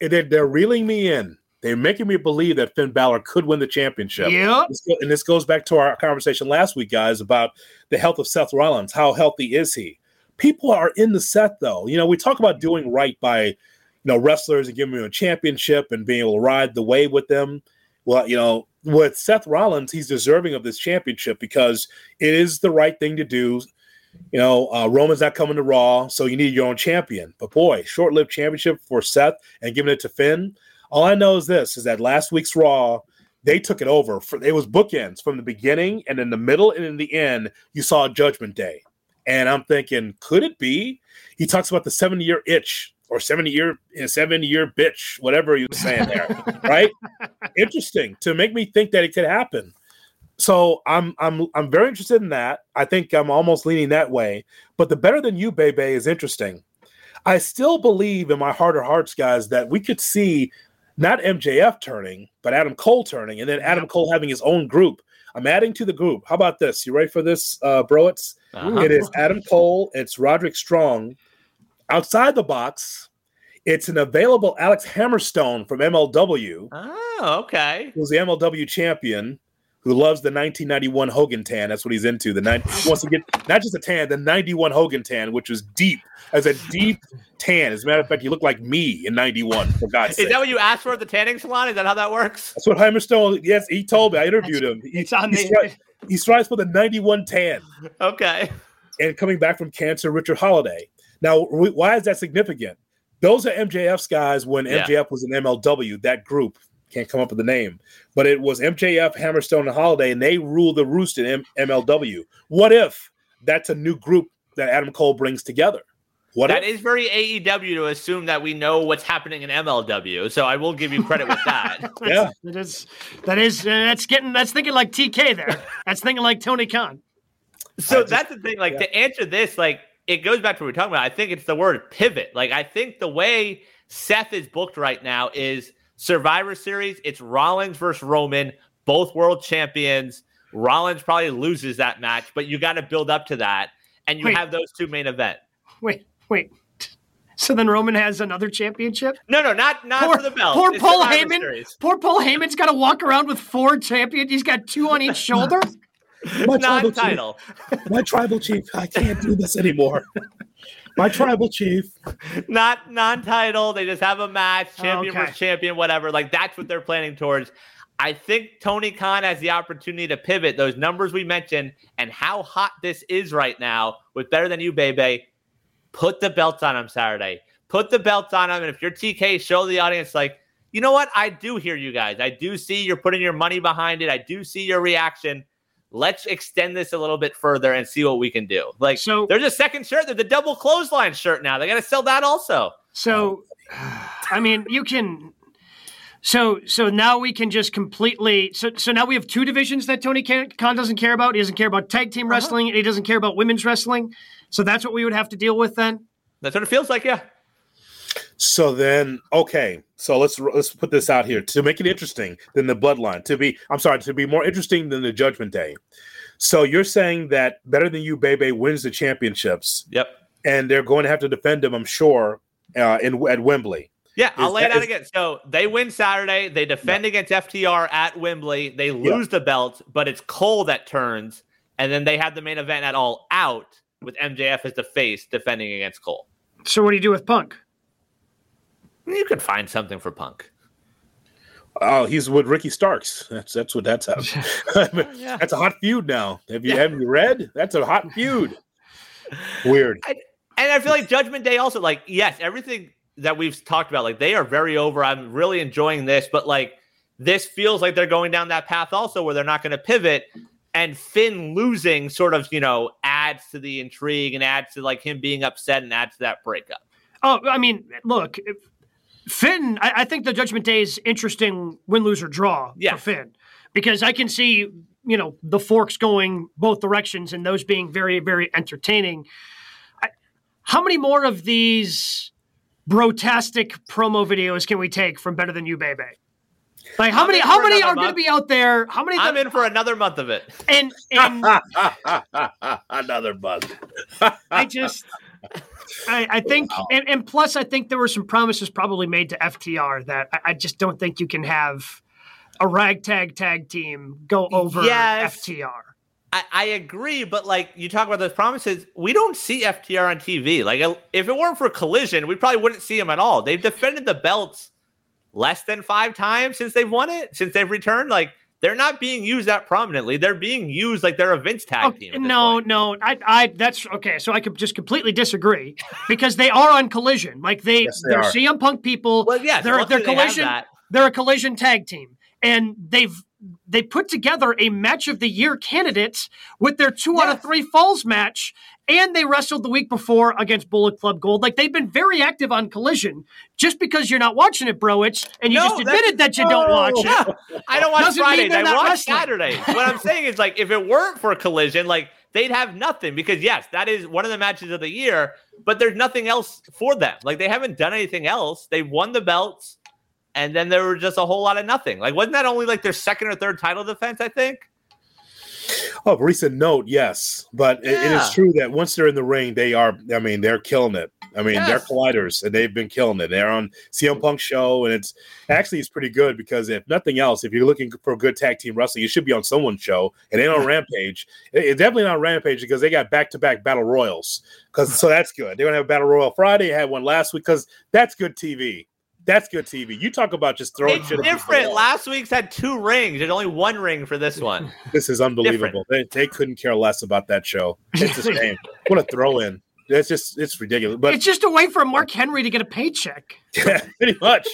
they're, they're reeling me in. They're making me believe that Finn Balor could win the championship. Go- And this goes back to our conversation last week, guys, about the health of Seth Rollins. How healthy is he? People are in the set, though. You know, we talk about doing right by, you know, wrestlers and giving them a championship and being able to ride the wave with them. Well, you know, with Seth Rollins, he's deserving of this championship because it is the right thing to do. You know, uh, Roman's not coming to Raw, so you need your own champion. But boy, short-lived championship for Seth and giving it to Finn. All I know is this: is that last week's Raw, they took it over. For it was bookends from the beginning, and in the middle and in the end, you saw Judgment Day. And I'm thinking, could it be? He talks about the 70 year itch or 70 year, 70 year bitch, whatever he was saying there, right? Interesting to make me think that it could happen. So I'm I'm I'm very interested in that. I think I'm almost leaning that way. But the better than you, Bay Bay, is interesting. I still believe in my heart of hearts, guys, that we could see not MJF turning, but Adam Cole turning, and then Adam Cole having his own group. I'm adding to the group. How about this? You ready for this, uh, Broets? Uh-huh. It is Adam Cole. It's Roderick Strong. Outside the box, it's an available Alex Hammerstone from MLW, Oh, okay. who's the MLW champion, who loves the 1991 Hogan tan. That's what he's into. The nine he wants to get not just a tan, the 91 Hogan tan, which was deep as a deep tan. As a matter of fact, you look like me in 91. For God's sake. Is that what you asked for at the tanning salon? Is that how that works? That's what Hammerstone. Yes, he told me. I interviewed him. He, It's on he, the. stri- he strives for the 91 tan. Okay. and coming back from cancer, Richard Holliday. Now, wh- why is that significant? Those are MJF's guys when Yeah. MJF was in MLW, that group. Can't come up with the name, but it was MJF, Hammerstone, and Holliday, and they rule the roost in M- MLW. What if that's a new group that Adam Cole brings together? What That if? is very AEW to assume that we know what's happening in MLW. So I will give you credit with that. Yeah. That is, that is, uh, that's getting, that's thinking like TK there. That's thinking like Tony Khan. So just- that's the thing. Like yeah. to answer this, like it goes back to what we are talking about. I think it's the word pivot. Like I think the way Seth is booked right now is Survivor Series. It's Rollins versus Roman, both world champions. Rollins probably loses that match, but you got to build up to that, and you Wait. have those two main event. Wait, wait. So then Roman has another championship? No, no, not not Poor, for the belt. poor It's Paul Survivor Heyman. Series. Poor Paul Heyman's got to walk around with four champions. He's got two on each shoulder. My tribal chief, my tribal chief, I can't do this anymore. my tribal chief. not non-title. They just have a match, oh, champion Okay. versus champion, whatever. Like that's what they're planning towards. I think Tony Khan has the opportunity to pivot those numbers we mentioned and how hot this is right now with Better Than You, Bay Bay. Put the belts on him Saturday. Put the belts on him. And if you're TK, show the audience, like, you know what? I do hear you guys. I do see you're putting your money behind it. I do see your reaction. Let's extend this a little bit further and see what we can do. Like, So- there's a second shirt. There's a double clothesline shirt now. They got to sell that also. So, I mean, you can. So, so now we can just completely. So, so now we have two divisions that Tony Khan doesn't care about. He doesn't care about tag team uh-huh. wrestling, and he doesn't care about women's wrestling. So that's what we would have to deal with then. That's what it feels like, yeah. So then, okay. So let's let's put this out here to make it interesting than the bloodline. To be, I'm sorry, to be more interesting than the Judgment Day. So you're saying that better than you, Bay Bay, wins the championships, Yep. and they're going to have to defend them, I'm sure, uh, in at Wembley. Yeah, I'll lay that- it out is- again. So they win Saturday. They defend against FTR at Wembley. They lose the belt, but it's Cole that turns. And then they have the main event at All Out with MJF as the face defending against Cole. So what do you do with Punk? You could find something for Punk. Oh, he's with Ricky Starks. That's that's what that's up. Yeah. That's a hot feud now. Have you Yeah. have you read? That's a hot feud. Weird. And I feel like Judgment Day also, like, yes, everything that we've talked about, like, they are very over. I'm really enjoying this, but like, this feels like they're going down that path also where they're not going to pivot. And Finn losing sort of, you know, adds to the intrigue and adds to like him being upset and adds to that breakup. Oh, I mean, look, if- Finn. I, I think the Judgment Day is interesting win, lose, or draw Yeah. for Finn because I can see you know the forks going both directions and those being very very entertaining. I, how many more of these brotastic promo videos can we take from Better Than You, Bay Bay? Like how I'm many? How many are going to be out there? How many? I'm in for another month of it. and and Another month. I just, I, I think, and, and plus, I think there were some promises probably made to FTR that I, I just don't think you can have a ragtag tag team go over Yes. FTR. I, I agree, but like you talk about those promises, we don't see FTR on TV. Like uh, if it weren't for Collision, we probably wouldn't see them at all. They've defended the belts less than five times since they've won it, since they've returned. Like they're not being used that prominently. They're being used like they're a Vince tag Oh, team. at no, point. no, I, I, that's okay. So I could just completely disagree because they are on Collision. Like they, Yes, they they're are. CM Punk people. Well, yes, they're they're Collision. that. They're a Collision tag team, and they've they put together a match of the year candidates with their two out of three falls match, and they wrestled the week before against Bullet Club Gold. Like they've been very active on Collision. Just because you're not watching it, Broich, and you No, just admitted that you don't watch it. Yeah, I don't watch Fridays. I watch wrestling. Saturdays. what I'm saying is, like, if it weren't for Collision, like, they'd have nothing because, yes, that is one of the matches of the year, but there's nothing else for them. Like, they haven't done anything else. They won the belts, and then there were just a whole lot of nothing. Like, wasn't that only like their second or third title defense? I think. Oh, recent note, yes, but it- it Yeah. is true that once they're in the ring, they are. I mean, they're killing it. I mean, they're colliders, and they've been killing it. They're on CM Punk show, and it's actually it's pretty good because if nothing else, if you're looking for good tag team wrestling, you should be on someone's show. And ain't on Rampage. It's definitely not Rampage because they got back to back battle royals. Because so that's good. They're gonna have a battle royal Friday. Had one last week because that's good TV. That's good TV. You talk about just throwing It's shit. at people. different. Last week's had two rings. There's only one ring for this one. This is unbelievable. They, they couldn't care less about that show. It's a shame. what a throw in. It's just it's ridiculous. But It's just a way for Mark Henry to get a paycheck. yeah, pretty much.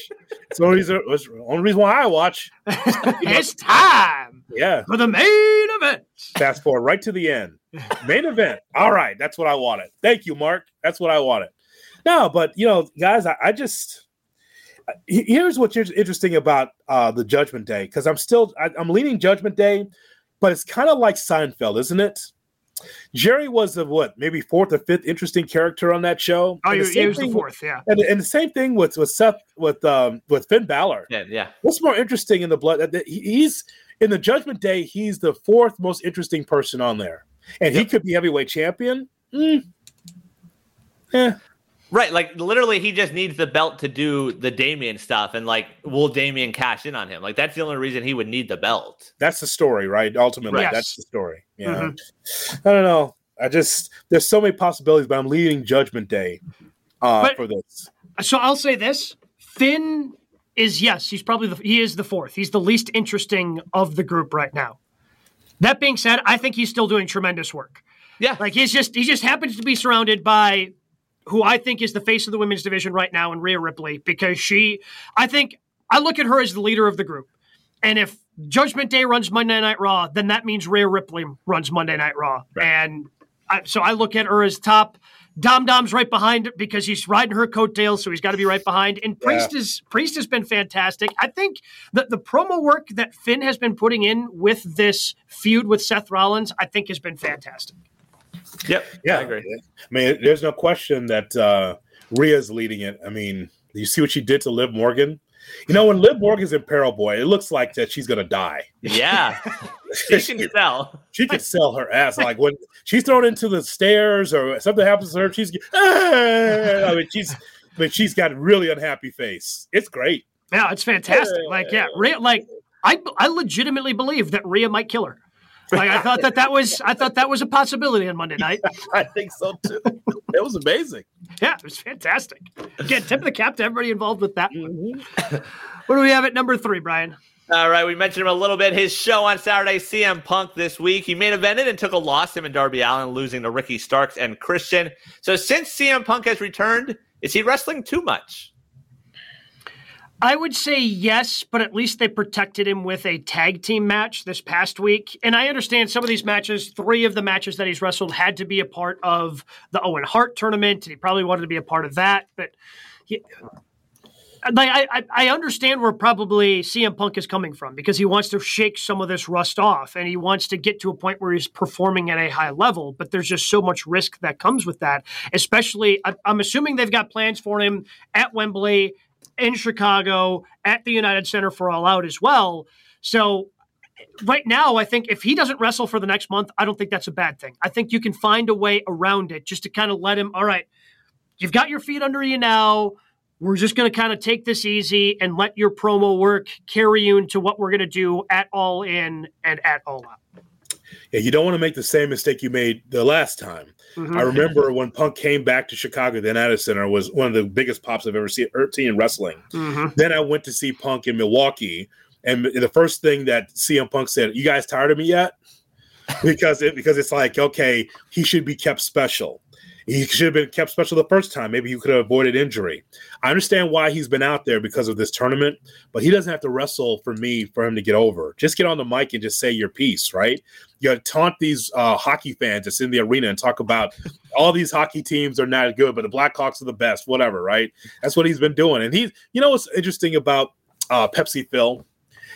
It's the only reason, it's the only reason why I watch. it's time Yeah. for the main event. Fast forward right to the end. Main event. All right. That's what I wanted. Thank you, Mark. That's what I wanted. No, but you know, guys, I, I just he- here's what's interesting about uh the Judgment Day because I'm still I, I'm leaning Judgment Day, but it's kind of like Seinfeld, isn't it? Jerry was the what, maybe fourth or fifth interesting character on that show. Oh, And the he, same was the thing fourth, yeah. And, and the same thing with with Seth with um with Finn Balor. Yeah, yeah. What's more interesting in the blood? that- that He's in the Judgment Day. He's the fourth most interesting person on there, and he could be heavyweight champion. Mm. Eh. Right, like literally, he just needs the belt to do the Damian stuff, and like, will Damian cash in on him? Like, that's the only reason he would need the belt. That's the story, right? Ultimately, Yes. that's the story. Yeah. Mhm. I don't know. I just there's so many possibilities, but I'm leading Judgment Day uh, But- for this. So I'll say this: Finn is yes, he's probably the he is the fourth. He's the least interesting of the group right now. That being said, I think he's still doing tremendous work. Yeah, Like he's just he just happens to be surrounded by who I think is the face of the women's division right now in Rhea Ripley because she I think I look at her as the leader of the group. And if Judgment Day runs Monday Night Raw, then that means Rhea Ripley runs Monday Night Raw. And I, so I look at her as top. Dom Dom's right behind because he's riding her coattails, so he's got to be right behind. And Priest is Priest has been fantastic. I think that the promo work that Finn has been putting in with this feud with Seth Rollins, I think has been fantastic. Yep, Yeah, I agree. I mean, there's no question that uh, Rhea's leading it. I mean, you see what she did to Liv Morgan. You know, when Liv Morgan's in Peril Boy, it looks like that she's gonna die. Yeah, she can sell. She could sell her ass. Like when she's thrown into the stairs or something happens to her, she's "Ah!" I mean, she's I mean, she's got a really unhappy face. It's great. Yeah, it's fantastic. Like, yeah, Rhea, like I, I legitimately believe that Rhea might kill her. Like, I thought that that was, I thought that was a possibility on Monday night. I think so too. It was amazing. Yeah, it was fantastic. Again, tip of the cap to everybody involved with that. Mm-hmm. What do we have at number three, Brian? All right, we mentioned him a little bit. His show on Saturday, CM Punk this week. He main evented and took a loss, him and Darby Allin, losing to Ricky Starks and Christian. So since CM Punk has returned, is he wrestling too much? I would say yes, but at least they protected him with a tag team match this past week. And I understand some of these matches, three of the matches that he's wrestled had to be a part of the Owen Hart tournament, and he probably wanted to be a part of that. But he, I, I understand where probably CM Punk is coming from because he wants to shake some of this rust off and he wants to get to a point where he's performing at a high level. But there's just so much risk that comes with that, especially, I, I'm assuming they've got plans for him at Wembley in Chicago at the United Center for All Out as well. So right now, I think if he doesn't wrestle for the next month, I don't think that's a bad thing. I think you can find a way around it just to kind of let him, all right, you've got your feet under you now. We're just going to kind of take this easy and let your promo work carry you into what we're going to do at All In and at All Out. Yeah, you don't want to make the same mistake you made the last time. Mhm. I remember when Punk came back to Chicago, the United Center was one of the biggest pops I've ever seen, er, seen in wrestling. Mhm. Then I went to see Punk in Milwaukee, and the first thing that CM Punk said, "You guys tired of me yet?" Because it because it's like okay, he should be kept special. He should have been kept special the first time. Maybe he could have avoided injury. I understand why he's been out there because of this tournament, but he doesn't have to wrestle for me for him to get over. Just get on the mic and just say your piece, right? You gotta taunt these uh, hockey fans that's in the arena and talk about all these hockey teams are not good, but the Blackhawks are the best, whatever, right? That's what he's been doing. And he's, you know, what's interesting about uh, Pepsi Phil?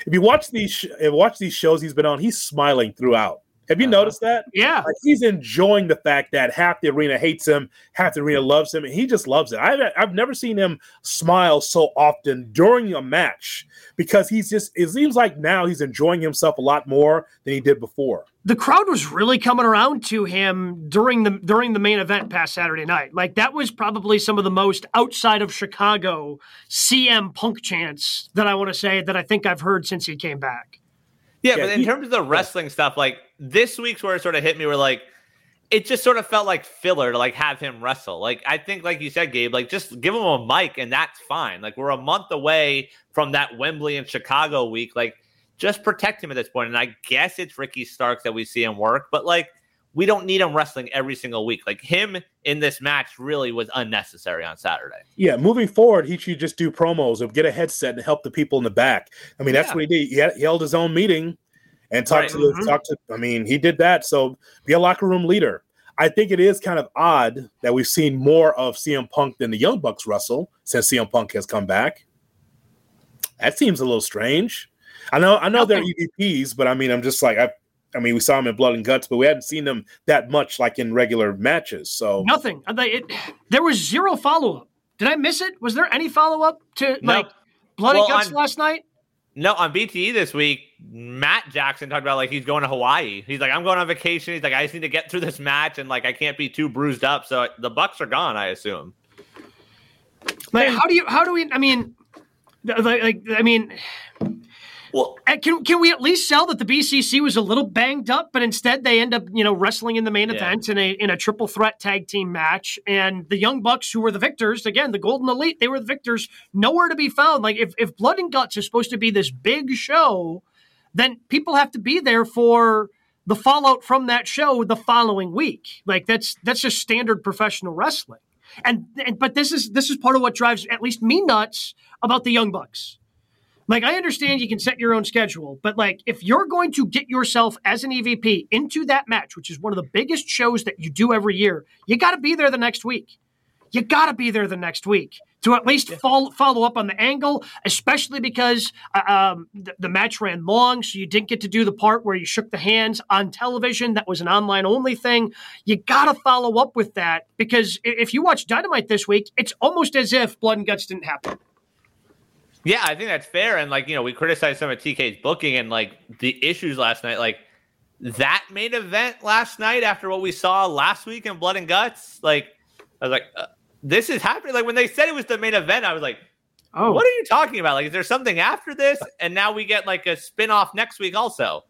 If you watch these, sh- if you watch these shows he's been on, he's smiling throughout. Have you Uh-huh. noticed that? Yeah. Like he's enjoying the fact that half the arena hates him, half the arena loves him, and he just loves it. I've I've never seen him smile so often during a match because he's just. It seems like now he's enjoying himself a lot more than he did before. the crowd was really coming around to him during the during the main event past Saturday night. Like that was probably some of the most outside of Chicago CM Punk chants that I want to say that I think I've heard since he came back. Yeah, Yeah, but in he- terms of the wrestling stuff, like this week's where it sort of hit me, where like it just sort of felt like filler to like have him wrestle. Like I think, like you said, Gabe, like just give him a mic and that's fine. Like we're a month away from that Wembley and Chicago week. Like just protect him at this point. And I guess it's Ricky Starks that we see him work, but like we don't need him wrestling every single week. Like him in this match really was unnecessary on Saturday. Yeah, moving forward, he should just do promos or get a headset and help the people in the back. I mean, that's Yeah. what he did. He, had, he held his own meeting and talk Right. to the Mhm. talk to. I mean, he did that. So be a locker room leader. I think it is kind of odd that we've seen more of CM Punk than the Young Bucks Russell since CM Punk has come back. That seems a little strange. I know, I know they're Nothing. EVPs, but I mean, I'm just like, I, I mean, we saw him in Blood and Guts, but we hadn't seen him that much like in regular matches. So nothing. It, there was zero follow up. Did I miss it? Was there any follow up to no. like Blood well, and Guts on, last night? No, on BTE this week, Matt Jackson talked about like he's going to Hawaii. He's like, I'm going on vacation. He's like, I just need to get through this match, and like I can't be too bruised up. So the Bucks are gone, I assume. Like, how do you? How do we? I mean, like, like I mean, well, uh, can can we at least sell that the BCC was a little banged up, but instead they end up you know wrestling in the main yeah. event in a in a triple threat tag team match, and the Young Bucks who were the victors again, the Golden Elite, they were the victors, nowhere to be found. Like if if Blood and Guts is supposed to be this big show, then people have to be there for the fallout from that show the following week. Like that's that's just standard professional wrestling. And, and but this is this is part of what drives at least me nuts about the Young Bucks like, I understand you can set your own schedule, but like, if you're going to get yourself as an EVP into that match, which is one of the biggest shows that you do every year, you got to be there the next week. You got to be there the next week to at least yeah. follow, follow up on the angle, especially because uh, um, the, the, match ran long, so you didn't get to do the part where you shook the hands on television. That was an online only thing. You got to follow up with that because if you watch Dynamite this week, it's almost as if Blood and Guts didn't happen. Yeah, I think that's fair. And like, you know, we criticized some of TK's booking and like the issues last night. Like that main event last night after what we saw last week in Blood and Guts, like I was like, uh, this is happening. Like when they said it was the main event, I was like, oh, what are you talking about? Like, is there something after this? Uh, and now we get like a spin off next week also.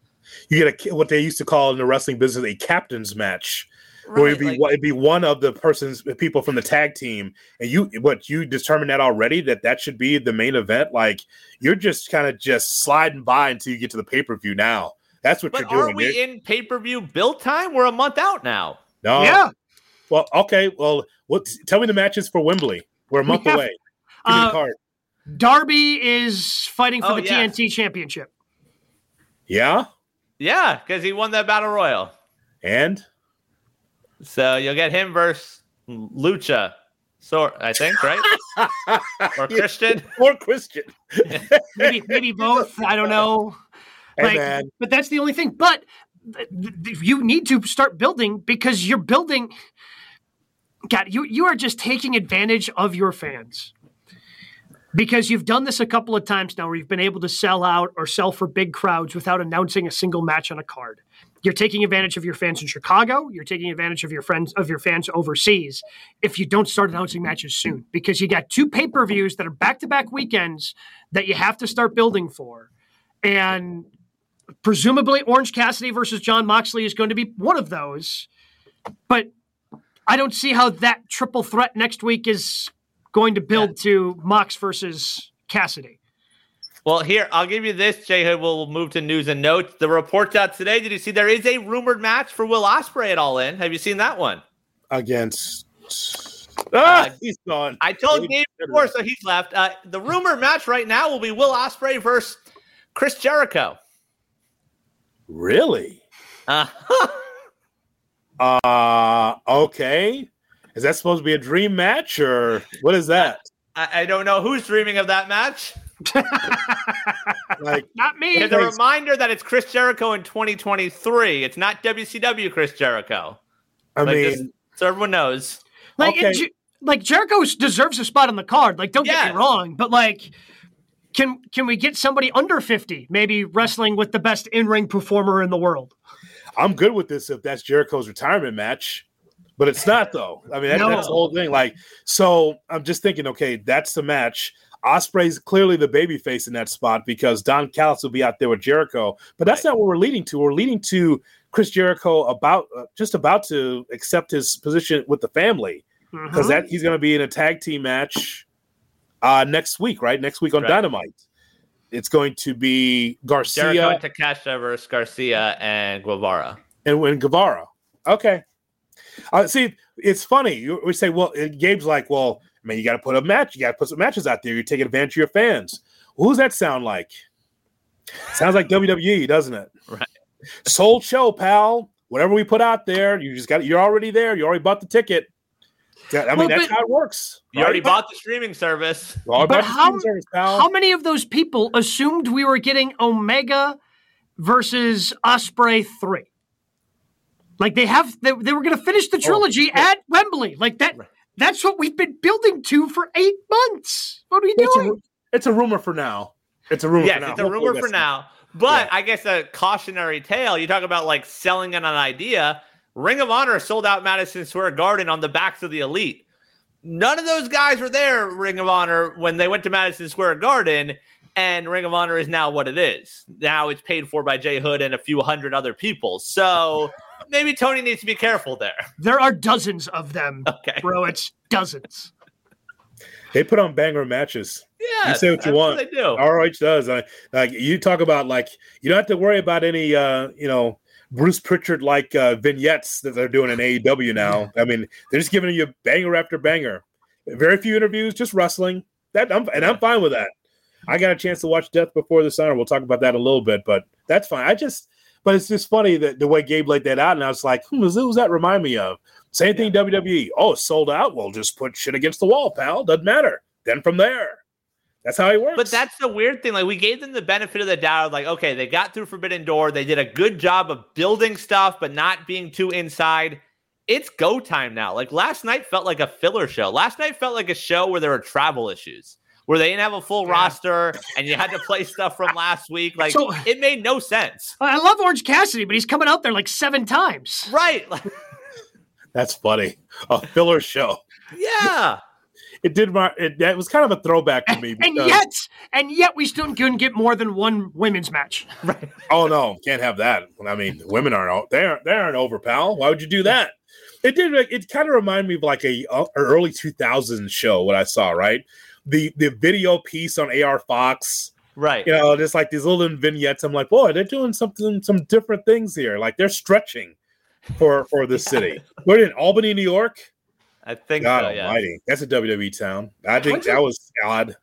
You get a, what they used to call in the wrestling business a captain's match Right, it'd be like, it'd be one of the persons people from the tag team, and you what you determined that already that that should be the main event. Like you're just kind of just sliding by until you get to the pay per view. Now that's what but you're doing. Are we in pay per view build time? We're a month out now. No, yeah. Well, okay. Well, what? Tell me the matches for Wembley. We're a month have, away. Give uh, me the card. Darby is fighting for oh, the yes. TNT Championship. Yeah. Yeah, because he won that battle royal. And so you'll get him versus Lucha. So I think, right? or Christian. Or Christian. maybe maybe both. I don't know. Hey, like, but that's the only thing. But you need to start building because you're building. God, you you are just taking advantage of your fans because you've done this a couple of times now where you've been able to sell out or sell for big crowds without announcing a single match on a card. You're taking advantage of your fans in Chicago. You're taking advantage of your friends of your fans overseas. If you don't start announcing matches soon, because you got two pay per views that are back to back weekends that you have to start building for, and presumably Orange Cassidy versus Jon Moxley is going to be one of those. But I don't see how that triple threat next week is going to build yeah. to Mox versus Cassidy. Well, here, I'll give you this, Jay Hood. We'll move to news and notes. The reports out today. Did you see there is a rumored match for Will Ospreay at All In? Have you seen that one? Against. Ah, uh, he's gone. I told Dave before, so he's left. Uh, the rumored match right now will be Will Ospreay versus Chris Jericho. Really? Uh, uh okay. Is that supposed to be a dream match or what is that? I, I don't know who's dreaming of that match. like not me. It's a reminder that it's Chris Jericho in 2023. It's not WCW Chris Jericho. I like mean, so everyone knows. Like, okay. it, like Jericho deserves a spot on the card. Like, don't yes. get me wrong, but like, can can we get somebody under 50, maybe wrestling with the best in ring performer in the world? I'm good with this if that's Jericho's retirement match but it's not though. I mean, that, no. that's the whole thing. Like, so I'm just thinking, okay, that's the match. Ospreay's clearly the baby face in that spot because Don Callis will be out there with Jericho, but that's right. not what we're leading to. We're leading to Chris Jericho about uh, just about to accept his position with the family because mm-hmm. that he's going to be in a tag team match uh, next week, right? Next week on right. Dynamite. It's going to be Garcia, Jericho Takeshita versus Garcia and Guevara, and when Guevara. Okay, uh, see, it's funny. We say, well, Gabe's like, well, I mean, you got to put a match. You got to put some matches out there. You're taking advantage of your fans. Well, who's that sound like? Sounds like WWE, doesn't it? Right. Sold show, pal. Whatever we put out there, you just got. You're already there. You already bought the ticket. I mean, well, that's but, how it works. You right? already bought the streaming service. But how, service, how many of those people assumed we were getting Omega versus Ospreay three. Like they have, they, they were going to finish the Oh, trilogy at Wembley. Like that. That's what we've been building to for eight months. What are we It's doing? ru- it's a rumor for now. It's a rumor Yes, for now. it's a Hopefully rumor for now. But Yeah. I guess a cautionary tale. You talk about like selling in an idea. Ring of Honor sold out Madison Square Garden on the backs of the elite. None of those guys were there, Ring of Honor, when they went to Madison Square Garden, and Ring of Honor is now what it is. Now it's paid for by Jay Hood and a few hundred other people. So maybe Tony needs to be careful there. There are dozens of them, Okay. bro. It's dozens. They put on banger matches. Yeah. You say what you that's want. they do. ROH does. I, like you talk about, like you don't have to worry about any, uh, you know, Bruce Pritchard like uh, vignettes that they're doing in AEW now. I mean, they're just giving you banger after banger. Very few interviews, just wrestling. That I'm, and I'm fine with that. I got a chance to watch Death Before Dishonor. We'll talk about that a little bit, but that's fine. I just, but it's just funny that the way Gabe laid that out, and I was like, hmm, who's, that remind me of? Same thing, WWE. Oh, sold out. Well, just put shit against the wall, pal. Doesn't matter. Then from there, that's how it works. But that's the weird thing. Like we gave them the benefit of the doubt. Like, okay, they got through Forbidden Door. They did a good job of building stuff, but not being too inside. It's go time now. Like last night felt like a filler show. Last night felt like a show where there were travel issues, where they didn't have a full Yeah. roster and you had to play stuff from last week. Like So- it made no sense. I love Orange Cassidy, but he's coming out there like seven times. Right. That's funny. A filler show. yeah. It did. mar- It, that was kind of a throwback to me. And yet, and yet, we still couldn't get more than one women's match. Right. oh no, can't have that. I mean, women aren't. o- They aren't. They aren't over, pal. Why would you do that? It did. It kind of reminded me of like a, uh, a early 2000s show. What I saw, right? The the video piece on AR Fox. Right. You know, just like these little vignettes. I'm like, boy, they're doing something, some different things here. Like they're stretching for for the city. We're in Albany, New York. I think God so, yeah. Almighty, that's a WWE town. I think When's that it- was odd.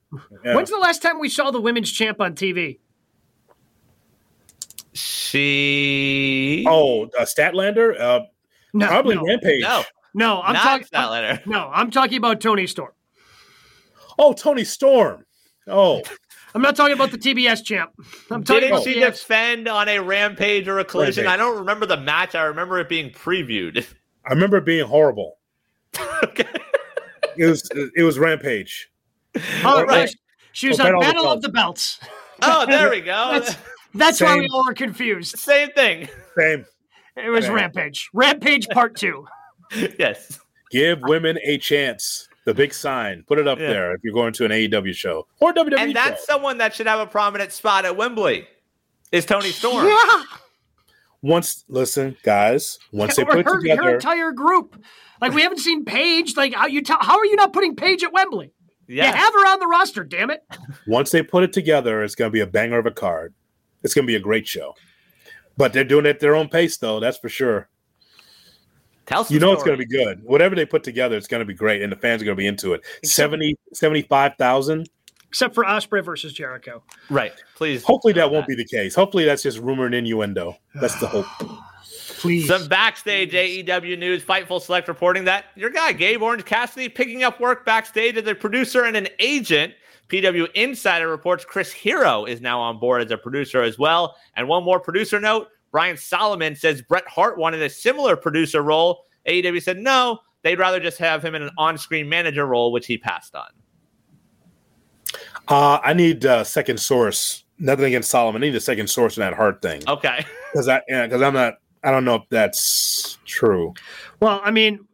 Yeah. When's the last time we saw the women's champ on TV? She Oh, uh, Statlander? Uh, No, probably no, Rampage. no, no. I'm not talking. that letter. No, I'm talking about Toni Storm. Oh, Toni Storm. Oh, I'm not talking about the TBS champ. I'm talking Didn't about she the defend on a rampage or a collision? Rampage. I don't remember the match. I remember it being previewed. I remember it being horrible. okay. It was it was Rampage. Oh, right. right. She was Or on Battle of the Battle of the Belts. Oh, there we go. That's, that's why we all were confused. Same thing. Same. It was Yeah. Rampage. Rampage Part Two. yes. Give women a chance. The big sign. Put it up Yeah. there if you're going to an AEW show or WWE And that's show. someone that should have a prominent spot at Wembley. Is Toni Storm. Yeah, Once, listen, guys. Once they put it her, her together, entire group. Like we haven't seen Paige. Like how you tell? How are you not putting Paige at Wembley? Yeah, You have her on the roster. Damn it! once they put it together, it's going to be a banger of a card. It's going to be a great show. But they're doing it at their own pace, though. That's for sure. Tell some You know it's going to be good. Whatever they put together, it's going to be great, and the fans are going to be into it. Except- 70, 75,000. Except for Ospreay versus Jericho. Right. Please. Hopefully that won't be the case. Hopefully that's just rumor and innuendo. That's the hope. Please. Some backstage AEW news. Fightful Select reporting that your guy Gabe Orange Cassidy picking up work backstage as a producer and an agent. PW Insider reports Chris Hero is now on board as a producer as well. And one more producer note: Brian Solomon says Bret Hart wanted a similar producer role. AEW said no; they'd rather just have him in an on-screen manager role, which he passed on. Uh, I need uh, second source. Nothing against Solomon. I need a second source in that Hart thing Okay. because I because I'm not. I don't know if that's true. Well, I mean,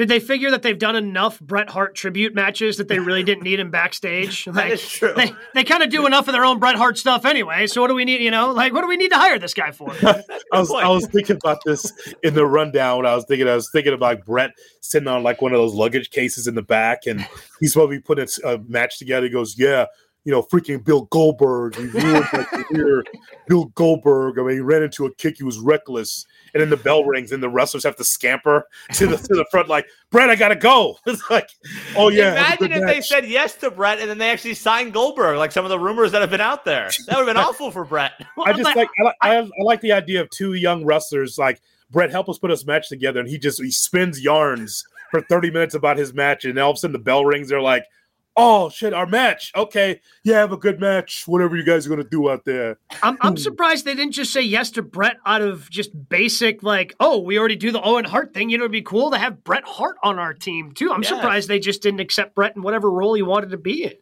did they figure that they've done enough Bret Hart tribute matches that they really didn't need him backstage? Like, is true. They, they kind of do enough of their own Bret Hart stuff anyway. So what do we need? You know, like what do we need to hire this guy for? I was point. I was thinking about this in the rundown. When I was thinking, I was thinking about Bret sitting on like one of those luggage cases in the back, and he's supposed to be putting a match together. He goes, "Yeah, you know, freaking Bill Goldberg. He ruined my career. Bill Goldberg. I mean, he ran into a kick. He was reckless." And then the bell rings, and the wrestlers have to scamper to the to the front, like Bret, I gotta go. It's like, oh yeah. Imagine if they said yes to Bret and then they actually signed Goldberg, like some of the rumors that have been out there. That would have been awful for Bret. I just like I, I, I like the idea of two young wrestlers like Bret help us put this match together, and he just he spins yarns for thirty minutes about his match, and all of a sudden the bell rings. They're like, Oh shit, our match. Okay, yeah, have a good match. Whatever you guys are gonna do out there. I'm, I'm hmm. surprised they didn't just say yes to Bret out of just basic like, oh, we already do the Owen Hart thing. You know, it'd be cool to have Bret Hart on our team too. I'm Yeah. surprised they just didn't accept Bret in whatever role he wanted to be in.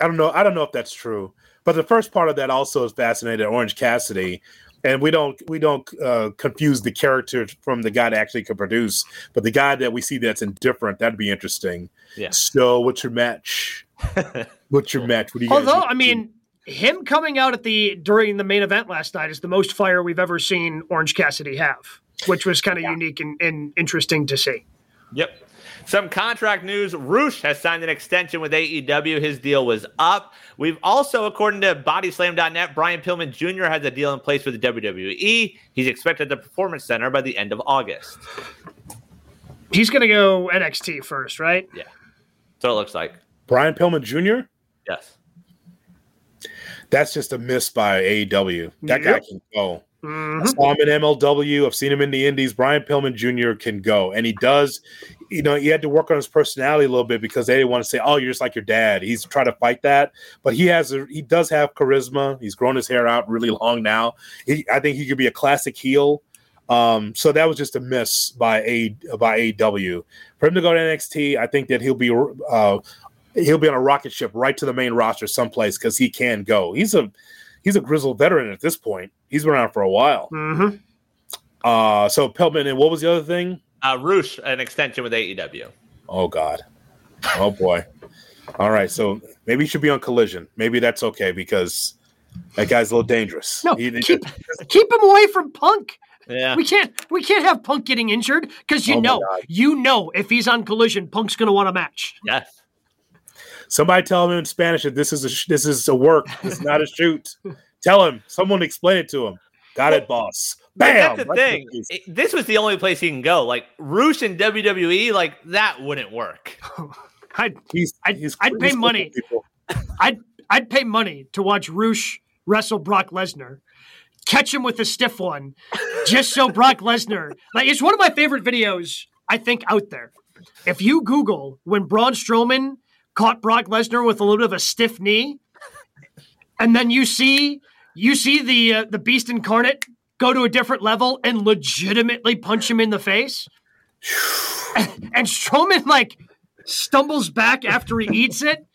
I don't know. I don't know if that's true. But the first part of that also is fascinating. Orange Cassidy, and we don't we don't uh, confuse the character from the guy that actually could produce, but the guy that we see that's indifferent. That'd be interesting. Yeah. So, what's your match? what's your match? What do you? Although, think? I mean, him coming out at the during the main event last night is the most fire we've ever seen Orange Cassidy have, which was kind of unique and, and interesting to see. Yep. Some contract news. Rush has signed an extension with AEW. His deal was up. We've also, according to Bodyslam.net, Brian Pillman Jr. has a deal in place with the WWE. He's expected at the Performance Center by the end of August. He's going to go NXT first, right? Yeah. So it looks like. Brian Pillman Jr. Yes. That's just a miss by AEW. That guy can go. I Mhm. saw him in MLW. I've seen him in the Indies. Brian Pillman Jr. can go, and he does. You know, he had to work on his personality a little bit because they didn't want to say, "Oh, you're just like your dad." He's trying to fight that, but he has. A, he does have charisma. He's grown his hair out really long now. He, I think he could be a classic heel. Um, so that was just a miss by a by AW for him to go to NXT. I think that he'll be uh, he'll be on a rocket ship right to the main roster someplace because he can go. He's a he's a grizzled veteran at this point. He's been around for a while. Mhm. Uh, so Pillman, and what was the other thing? Uh, Rush, an extension with AEW. Oh God, oh boy. All right, so maybe he should be on Collision. Maybe that's okay because that guy's a little dangerous. No, He- keep keep him away from Punk. Yeah. We can't we can't have Punk getting injured because you Oh know you know if he's on Collision, Punk's going to want a match. Yes. Somebody tell him in Spanish that this is a sh- this is a work. This is not a shoot. tell him. Someone explain it to him. Got it, boss. Bam. That's the Right to thing. face. It- this was the only place he can go. Like Rush in WWE, like that wouldn't work. I'd He's, I'd- he's, I'd pay he's cool money. people. I'd I'd pay money to watch Rush wrestle Brock Lesnar, catch him with a stiff one, just so Brock Lesnar. Like it's one of my favorite videos I think out there. If you Google when Braun Strowman caught Brock Lesnar with a little bit of a stiff knee, and then you see you see the uh, the Beast incarnate go to a different level and legitimately punch him in the face, and, and Strowman like stumbles back after he eats it.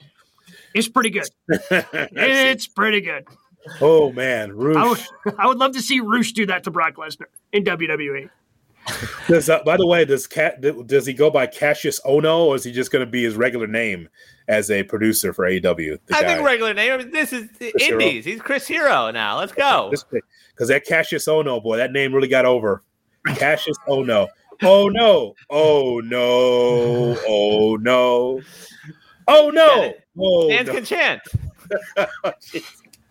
It's pretty good. It's pretty good. oh man, I Rush. would, I would love to see Rush do that to Brock Lesnar in. WWE. Does uh, by the way, does Cat does he go by Cassius Ono, or is he just going to be his regular name as a producer for AEW? I guy? think regular name. I mean, this is Hero. Indies. He's Chris Hero now. Let's go. because that Cassius Ono boy, that name really got over. Cassius Ono. Oh no! Oh no! Oh no! Oh no! Oh Fans no. can chant.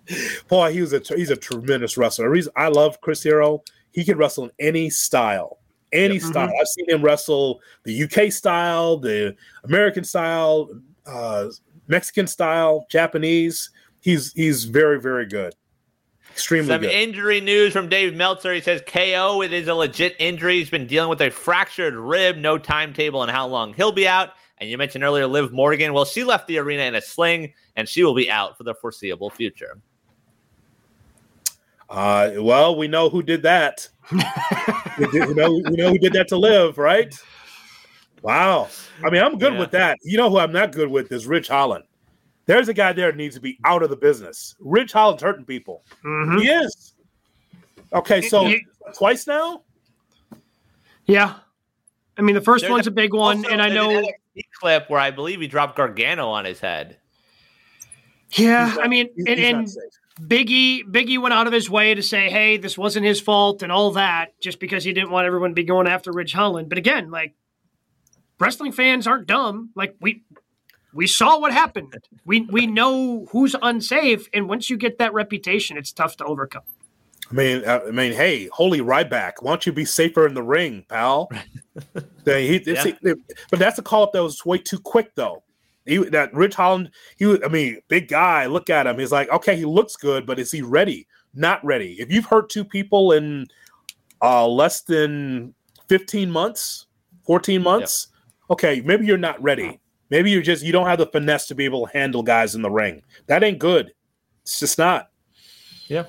Boy, he was a he's a tremendous wrestler. I love Chris Hero, he can wrestle in any style, any Yep. style. I've seen him wrestle the UK style, the American style, uh, Mexican style, Japanese. He's he's very very good, extremely Some good. injury news from Dave Meltzer. He says KO, it is a legit injury. He's been dealing with a fractured rib. No timetable on how long he'll be out. And you mentioned earlier Liv Morgan. Well, she left the arena in a sling, and she will be out for the foreseeable future. Uh, well, we know who did that. we, did, we know, we know who did that to Liv, right? Wow. I mean, I'm good Yeah. with that. You know who I'm not good with is Ridge Holland. There's a guy there that needs to be out of the business. Ridge Holland's hurting people. Mhm. He is. Okay, so You- twice now. Yeah. I mean, the first There's one's a big one, Also, and I know. an clip where I believe he dropped Gargano on his head. Yeah, not- I mean, he's- and, he's not and safe. Biggie Biggie went out of his way to say, "Hey, this wasn't his fault," and all that, just because he didn't want everyone to be going after Ridge Holland. But again, like wrestling fans aren't dumb. Like we we saw what happened. We we know who's unsafe, and once you get that reputation, it's tough to overcome. I mean, uh, I mean, hey, holy Ryback, why don't you be safer in the ring, pal? Then he, but that's a call up that was way too quick, though. He, that Ridge Holland, he, was- I mean, big guy. Look at him. He's like, okay, he looks good, but is he ready? Not ready. If you've hurt two people in uh, less than fifteen months, fourteen months, okay, maybe you're not ready. Maybe you just you don't have the finesse to be able to handle guys in the ring. That ain't good. It's just not. Yeah.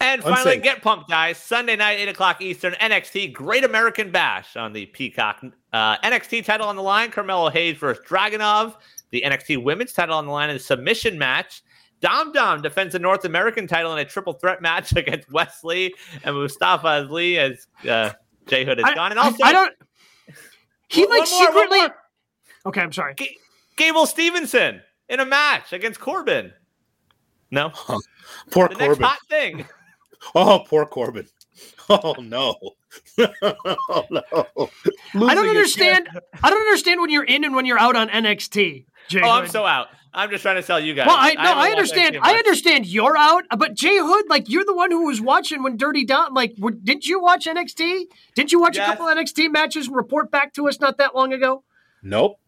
And finally, Unsafe. get pumped, guys. Sunday night, 8 o'clock Eastern, NXT Great American Bash on the Peacock. Uh, NXT title on the line, Carmelo Hayes versus Dragunov. The NXT women's title on the line in a submission match. Dom Dom defends the North American title in a triple threat match against Wes Lee and Mustafa Ali as uh, Jay Hood is I, gone. And I- also, I, don't. He One like more, one secretly. more. Okay, I'm sorry. G- Gable Steveson in a match against Corbin. No, Poor the next Corbin. hot thing. Oh, poor Corbin. Oh no. oh no. I don't understand. I don't understand when you're in and when you're out on NXT. Jay Oh, I'm Hood. so out. I'm just trying to tell you guys. Well, I no, haven't I understand. I understand you're out, but Jay Hood, like you're the one who was watching when Dirty Dom. Like, were, didn't you watch NXT? Didn't you watch Yes. a couple NXT matches and report back to us not that long ago? Nope.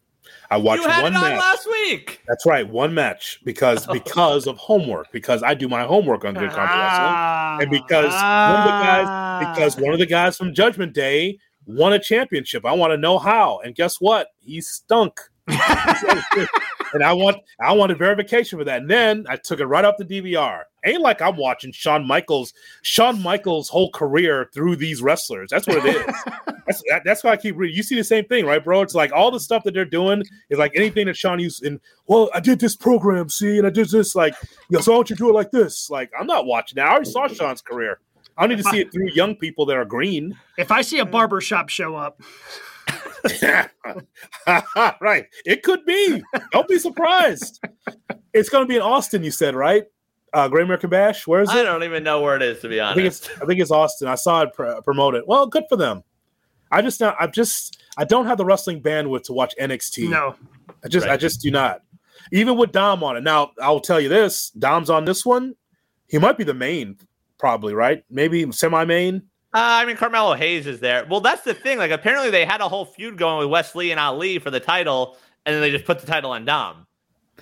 I watched one on match. last week. That's right, one match because because of homework because I do my homework on Good Wrestling. Ah, and because one of the guys because one of the guys from Judgment Day won a championship. I want to know how. And guess what? He stunk. and I want I wanted verification for that. And then I took it right off the DVR. Ain't like I'm watching Shawn Michaels Shawn Michaels' whole career through these wrestlers. That's what it is. that's that, that's why I keep reading. You see the same thing, right, bro? It's like all the stuff that they're doing is like anything that Shawn used. And well, I did this program, see, and I did this like, you know, so I want you to do it like this. Like I'm not watching that. I already saw Shawn's career. I need to see it through young people that are green. if I see a barber shop show up, right. It could be. Don't be surprised. It's going to be in Austin, you said, right? Uh, Great American Bash. Where is it? I don't even know where it is to be honest. I think honest. it's. I think it's Austin. I saw it pr- promoted. Well, good for them. I just not. I just. I don't have the wrestling bandwidth to watch NXT. no. I just. I just do not. Even with Dom on it. Now, I'll tell you this: Dom's on this one. He might be the main, probably right. Maybe semi-main. Uh, I mean, Carmelo Hayes is there. Well, that's the thing. Like, apparently they had a whole feud going with Wes Lee and Ali for the title, and then they just put the title on Dom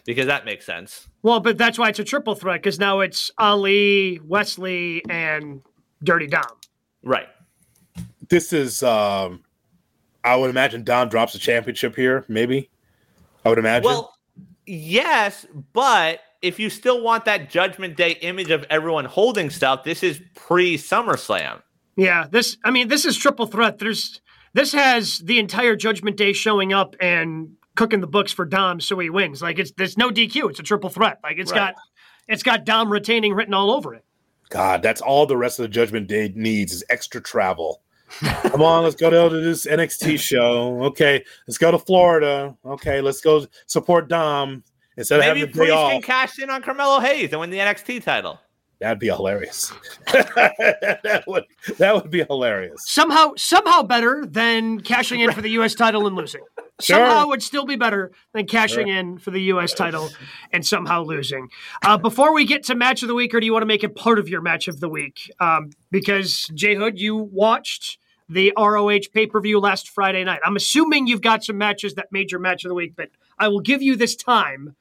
because that makes sense. Well, but that's why it's a triple threat because now it's Ali, Wes Lee, and Dirty Dom. Right. This is. um I would imagine Dom drops the championship here. Maybe. I would imagine. Well, yes, but if you still want that Judgment Day image of everyone holding stuff, this is pre SummerSlam. Yeah, this. I mean, this is triple threat. There's this has the entire Judgment Day showing up and cooking the books for Dom, so he wins. Like it's there's no DQ. It's a triple threat. Like it's Right. got it's got Dom retaining written all over it. God, that's all the rest of the Judgment Day needs is extra travel. Come on, let's go to this NXT show. Okay, let's go to Florida. Okay, let's go support Dom instead of Maybe having the day Priest off. can cash in on Carmelo Hayes and win the NXT title. That'd be hilarious. that would that would be hilarious. Somehow, somehow better than cashing in for the U.S. title and losing. Sure. Somehow would still be better than cashing Sure. in for the U.S. title and somehow losing. Uh, before we get to match of the week, or do you want to make it part of your match of the week? Um, because Jay Hood, you watched the ROH pay per view last Friday night. I'm assuming you've got some matches that made your match of the week, but I will give you this time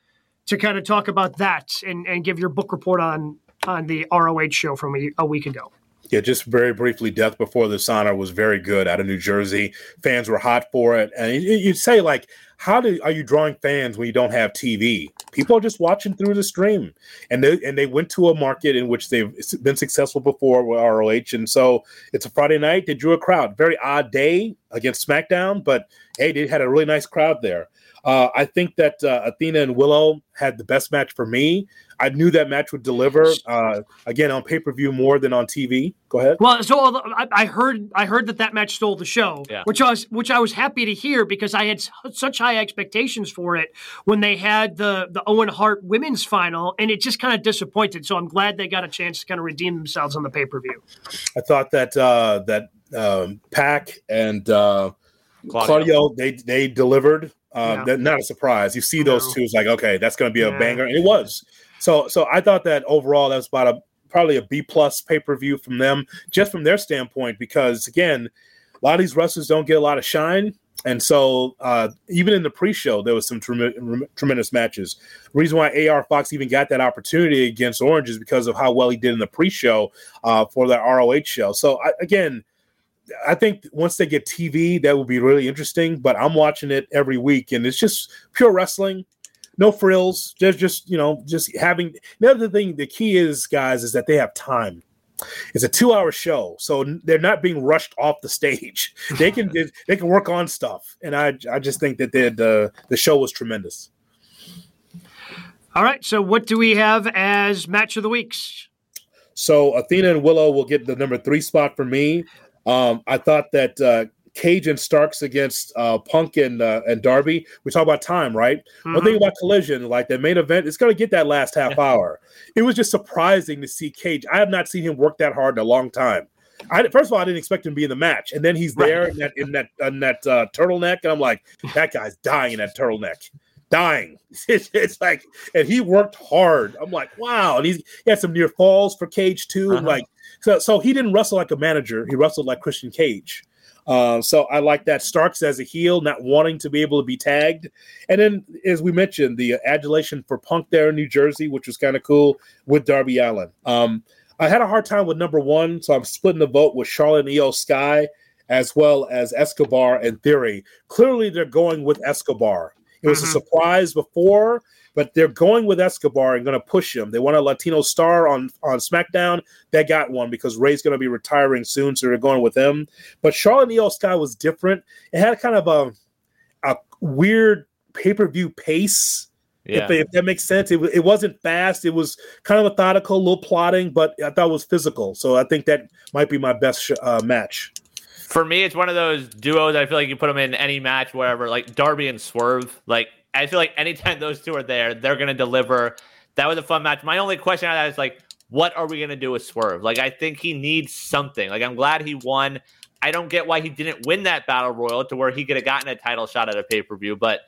to kind of talk about that and, and give your book report on on the ROH show from a, a week ago. Yeah, just very briefly, Death Before the Dishonor was very good out of New Jersey. Fans were hot for it, and you, you'd say like, how do are you drawing fans when you don't have TV? People are just watching through the stream, and they and they went to a market in which they've been successful before with ROH, and so it's a Friday night. They drew a crowd. Very odd day against SmackDown, but hey, they had a really nice crowd there. Uh, I think that uh, Athena and Willow had the best match for me. I knew that match would deliver uh, again on pay per view more than on TV. Go ahead. Well, so I, I heard I heard that that match stole the show, Yeah. which I was which I was happy to hear because I had such high expectations for it when they had the the Owen Hart women's final, and it just kind of disappointed. So I'm glad they got a chance to kind of redeem themselves on the pay per view. I thought that uh, that um, PAC and uh, Claudio. Claudio they they delivered. Um, Yeah. that- Not a surprise. You see those No. two, it's like okay, that's going to be a Yeah. banger, and it was. So so I thought that overall that was about a probably a B plus pay per view from them, just from their standpoint, because again, a lot of these wrestlers don't get a lot of shine. And so, uh, even in the pre-show, there was some trem- tremendous matches. The reason why AR Fox even got that opportunity against Orange is because of how well he did in the pre-show uh, for that ROH show. So, I, again, I think once they get TV, that will be really interesting. But I'm watching it every week, and it's just pure wrestling, no frills. Just, just you know, just having. The other thing, the key is, guys, is that they have time. It's a two-hour show, so they're not being rushed off the stage. They can they can work on stuff, and I I just think that the the show was tremendous. All right, so what do we have as match of the weeks? So Athena and Willow will get the number three spot for me. Um, I thought that uh, Cage and Starks against uh, Punk and uh, and Darby. We talk about time, right? Mm-hmm. One thing about Collision, like the main event, it's going to get that last half hour. It was just surprising to see Cage. I have not seen him work that hard in a long time. I, first of all, I didn't expect him to be in the match, and then he's there right. in that in that in that uh, turtleneck, and I'm like, that guy's dying in that turtleneck dying. It's, it's, like, and he worked hard. I'm like, wow. And he's, he had some near falls for Cage too. Uh-huh. Like, so, so he didn't wrestle like a manager. He wrestled like Christian Cage. Uh, so I like that Starks as a heel, not wanting to be able to be tagged. And then, as we mentioned, the adulation for Punk there in New Jersey, which was kind of cool with Darby Allin. Um, I had a hard time with number one, so I'm splitting the vote with Charlotte and Sky as well as Escobar and Theory. Clearly, they're going with Escobar. It was mm-hmm. a surprise before, but they're going with Escobar and going to push him. They want a Latino star on on SmackDown. They got one because Rey's going to be retiring soon, so they're going with him. But Charlotte Iyo Sky was different. It had kind of a a weird pay per view pace. Yeah. If, if, that makes sense, it, it wasn't fast. It was kind of methodical, a little plotting, but I thought it was physical. So I think that might be my best sh- uh, match for me, it's one of those duos. I feel like you put them in any match, wherever, like Darby and Swerve. Like I feel like anytime those two are there, they're going to deliver. That was a fun match. My only question on that is like, what are we going to do with Swerve? Like, I think he needs something. Like, I'm glad he won. I don't get why he didn't win that battle royal to where he could have gotten a title shot at a pay per view, but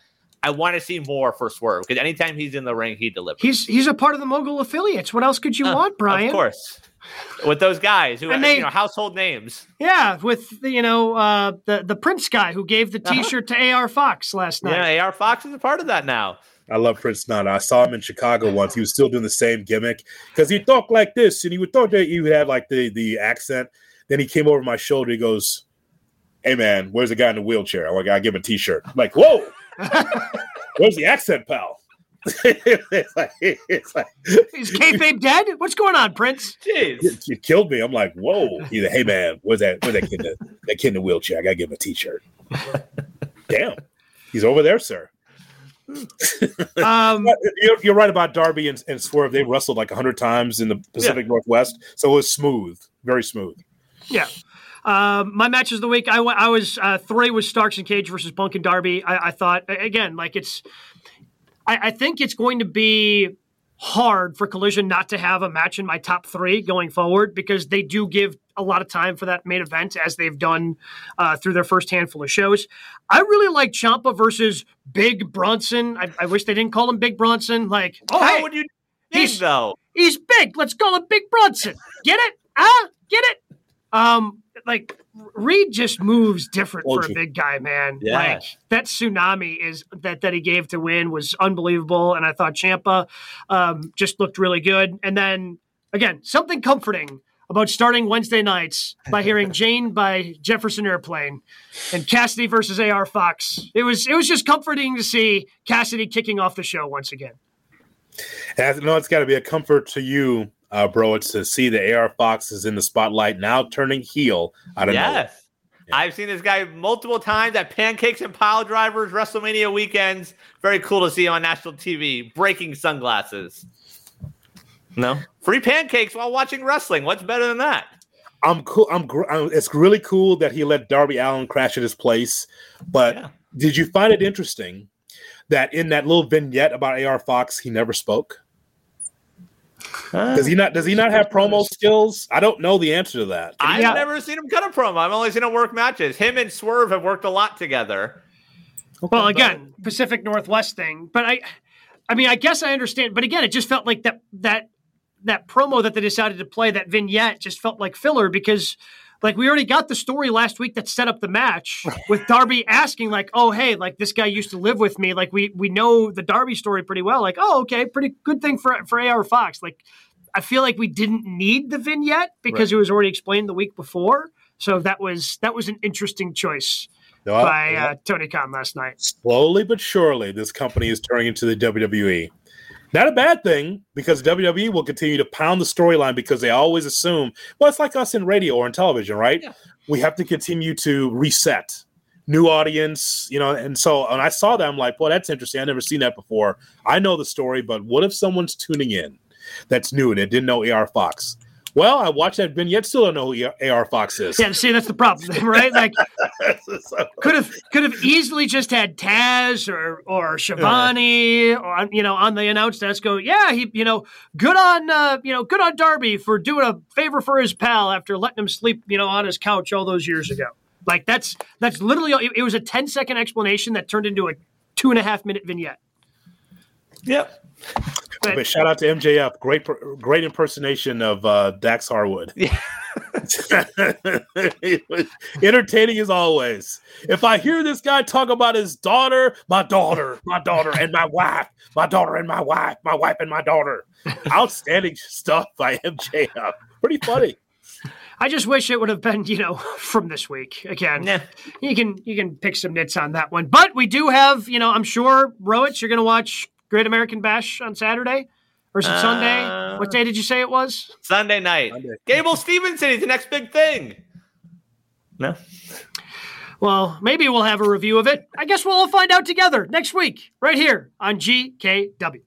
I want to see more for Swerve because anytime he's in the ring, he delivers. He's he's a part of the Mogul affiliates. What else could you uh, want, Brian? Of course with those guys who and they, you know household names. Yeah, with the, you know uh, the the Prince guy who gave the uh-huh. T-shirt uh-huh. to AR Fox last night. Yeah, AR Fox is a part of that now. I love Prince now. I saw him in Chicago once. He was still doing the same gimmick because he talked like this, and he would talk that he would have like the the accent. Then he came over my shoulder. He goes, "Hey man, where's the guy in the wheelchair? I like I give him a T-shirt." I'm like, whoa, where's the accent, pal? It's like, it's like, is kayfabe dead? What's going on, Prince? Jeez, you, you killed me. I'm like, whoa. He's like, hey man, where's that? Where's that kid? In the, that kid in the wheelchair? I gotta give him a t-shirt. Damn, he's over there, sir. um, you're, you're, right about Darby and, and Swerve. They wrestled like hundred times in the Pacific yeah. Northwest, so it was smooth, very smooth. Yeah. Um, my matches of the week, I, I was uh, three was Starks and Cage versus Punk and Darby. I, I thought again, like it's I, I think it's going to be hard for Collision not to have a match in my top three going forward because they do give a lot of time for that main event as they've done uh, through their first handful of shows. I really like Ciampa versus Big Bronson. I, I wish they didn't call him Big Bronson. Like, oh, hey, how would you? He's though. He's big. Let's call him Big Bronson. Get it? Huh? Get it? Um, like Reed just moves different for a big guy, man. Yeah. Like that tsunami is that that he gave to win was unbelievable, and I thought Ciampa um, just looked really good. And then again, something comforting about starting Wednesday nights by hearing Jane by Jefferson Airplane and Cassidy versus AR Fox. It was it was just comforting to see Cassidy kicking off the show once again. And I know it's got to be a comfort to you uh, bro. It's to see the AR Fox is in the spotlight now, turning heel. I don't yes. know. Yeah. I've seen this guy multiple times at Pancakes and Pile Drivers, WrestleMania weekends. Very cool to see on national TV, breaking sunglasses. No free pancakes while watching wrestling. What's better than that? I'm cool. I'm. It's really cool that he let Darby Allin crash at his place. But yeah. did you find it interesting that in that little vignette about AR Fox, he never spoke? Does he not? Does he not have promo skills? I don't know the answer to that. I've never seen him cut a promo. I've only seen him work matches. Him and Swerve have worked a lot together. Okay, well, again, but... Pacific Northwest thing, but I, I mean, I guess I understand. But again, it just felt like that that that promo that they decided to play that vignette just felt like filler because like we already got the story last week that set up the match with Darby asking like, "Oh, hey, like this guy used to live with me. Like we we know the Darby story pretty well. Like, oh, okay, pretty good thing for for AR Fox. Like, I feel like we didn't need the vignette because right. it was already explained the week before. So that was that was an interesting choice by uh, Tony Khan last night. Slowly but surely, this company is turning into the WWE. Not a bad thing because WWE will continue to pound the storyline because they always assume, well, it's like us in radio or in television, right? Yeah. We have to continue to reset new audience, you know. And so, and I saw that, I'm like, well, that's interesting. I've never seen that before. I know the story, but what if someone's tuning in that's new and they didn't know AR Fox? Well, I watched that vignette, still don't know who AR Fox is. Yeah, see, that's the problem, right? Like, could have could have easily just had Taz or or Schiavone or you know on the announce desk go, yeah, he you know good on uh, you know good on Darby for doing a favor for his pal after letting him sleep you know on his couch all those years ago. Like that's that's literally it, it was a 10 second explanation that turned into a two and a half minute vignette. Yep. But, but shout out to MJF. Great, great impersonation of uh, Dax Harwood. Yeah. Entertaining as always. If I hear this guy talk about his daughter, my daughter, my daughter, and my wife, my daughter and my wife, my wife and my daughter. Outstanding stuff by MJF. Pretty funny. I just wish it would have been, you know, from this week again. Yeah. You can you can pick some nits on that one, but we do have, you know, I'm sure Rowitz, you're going to watch Great American Bash on Saturday or is it uh, Sunday? What day did you say it was? Sunday night. Sunday. Gable Steveson is the next big thing. No. Well, maybe we'll have a review of it. I guess we'll all find out together next week, right here on GKW.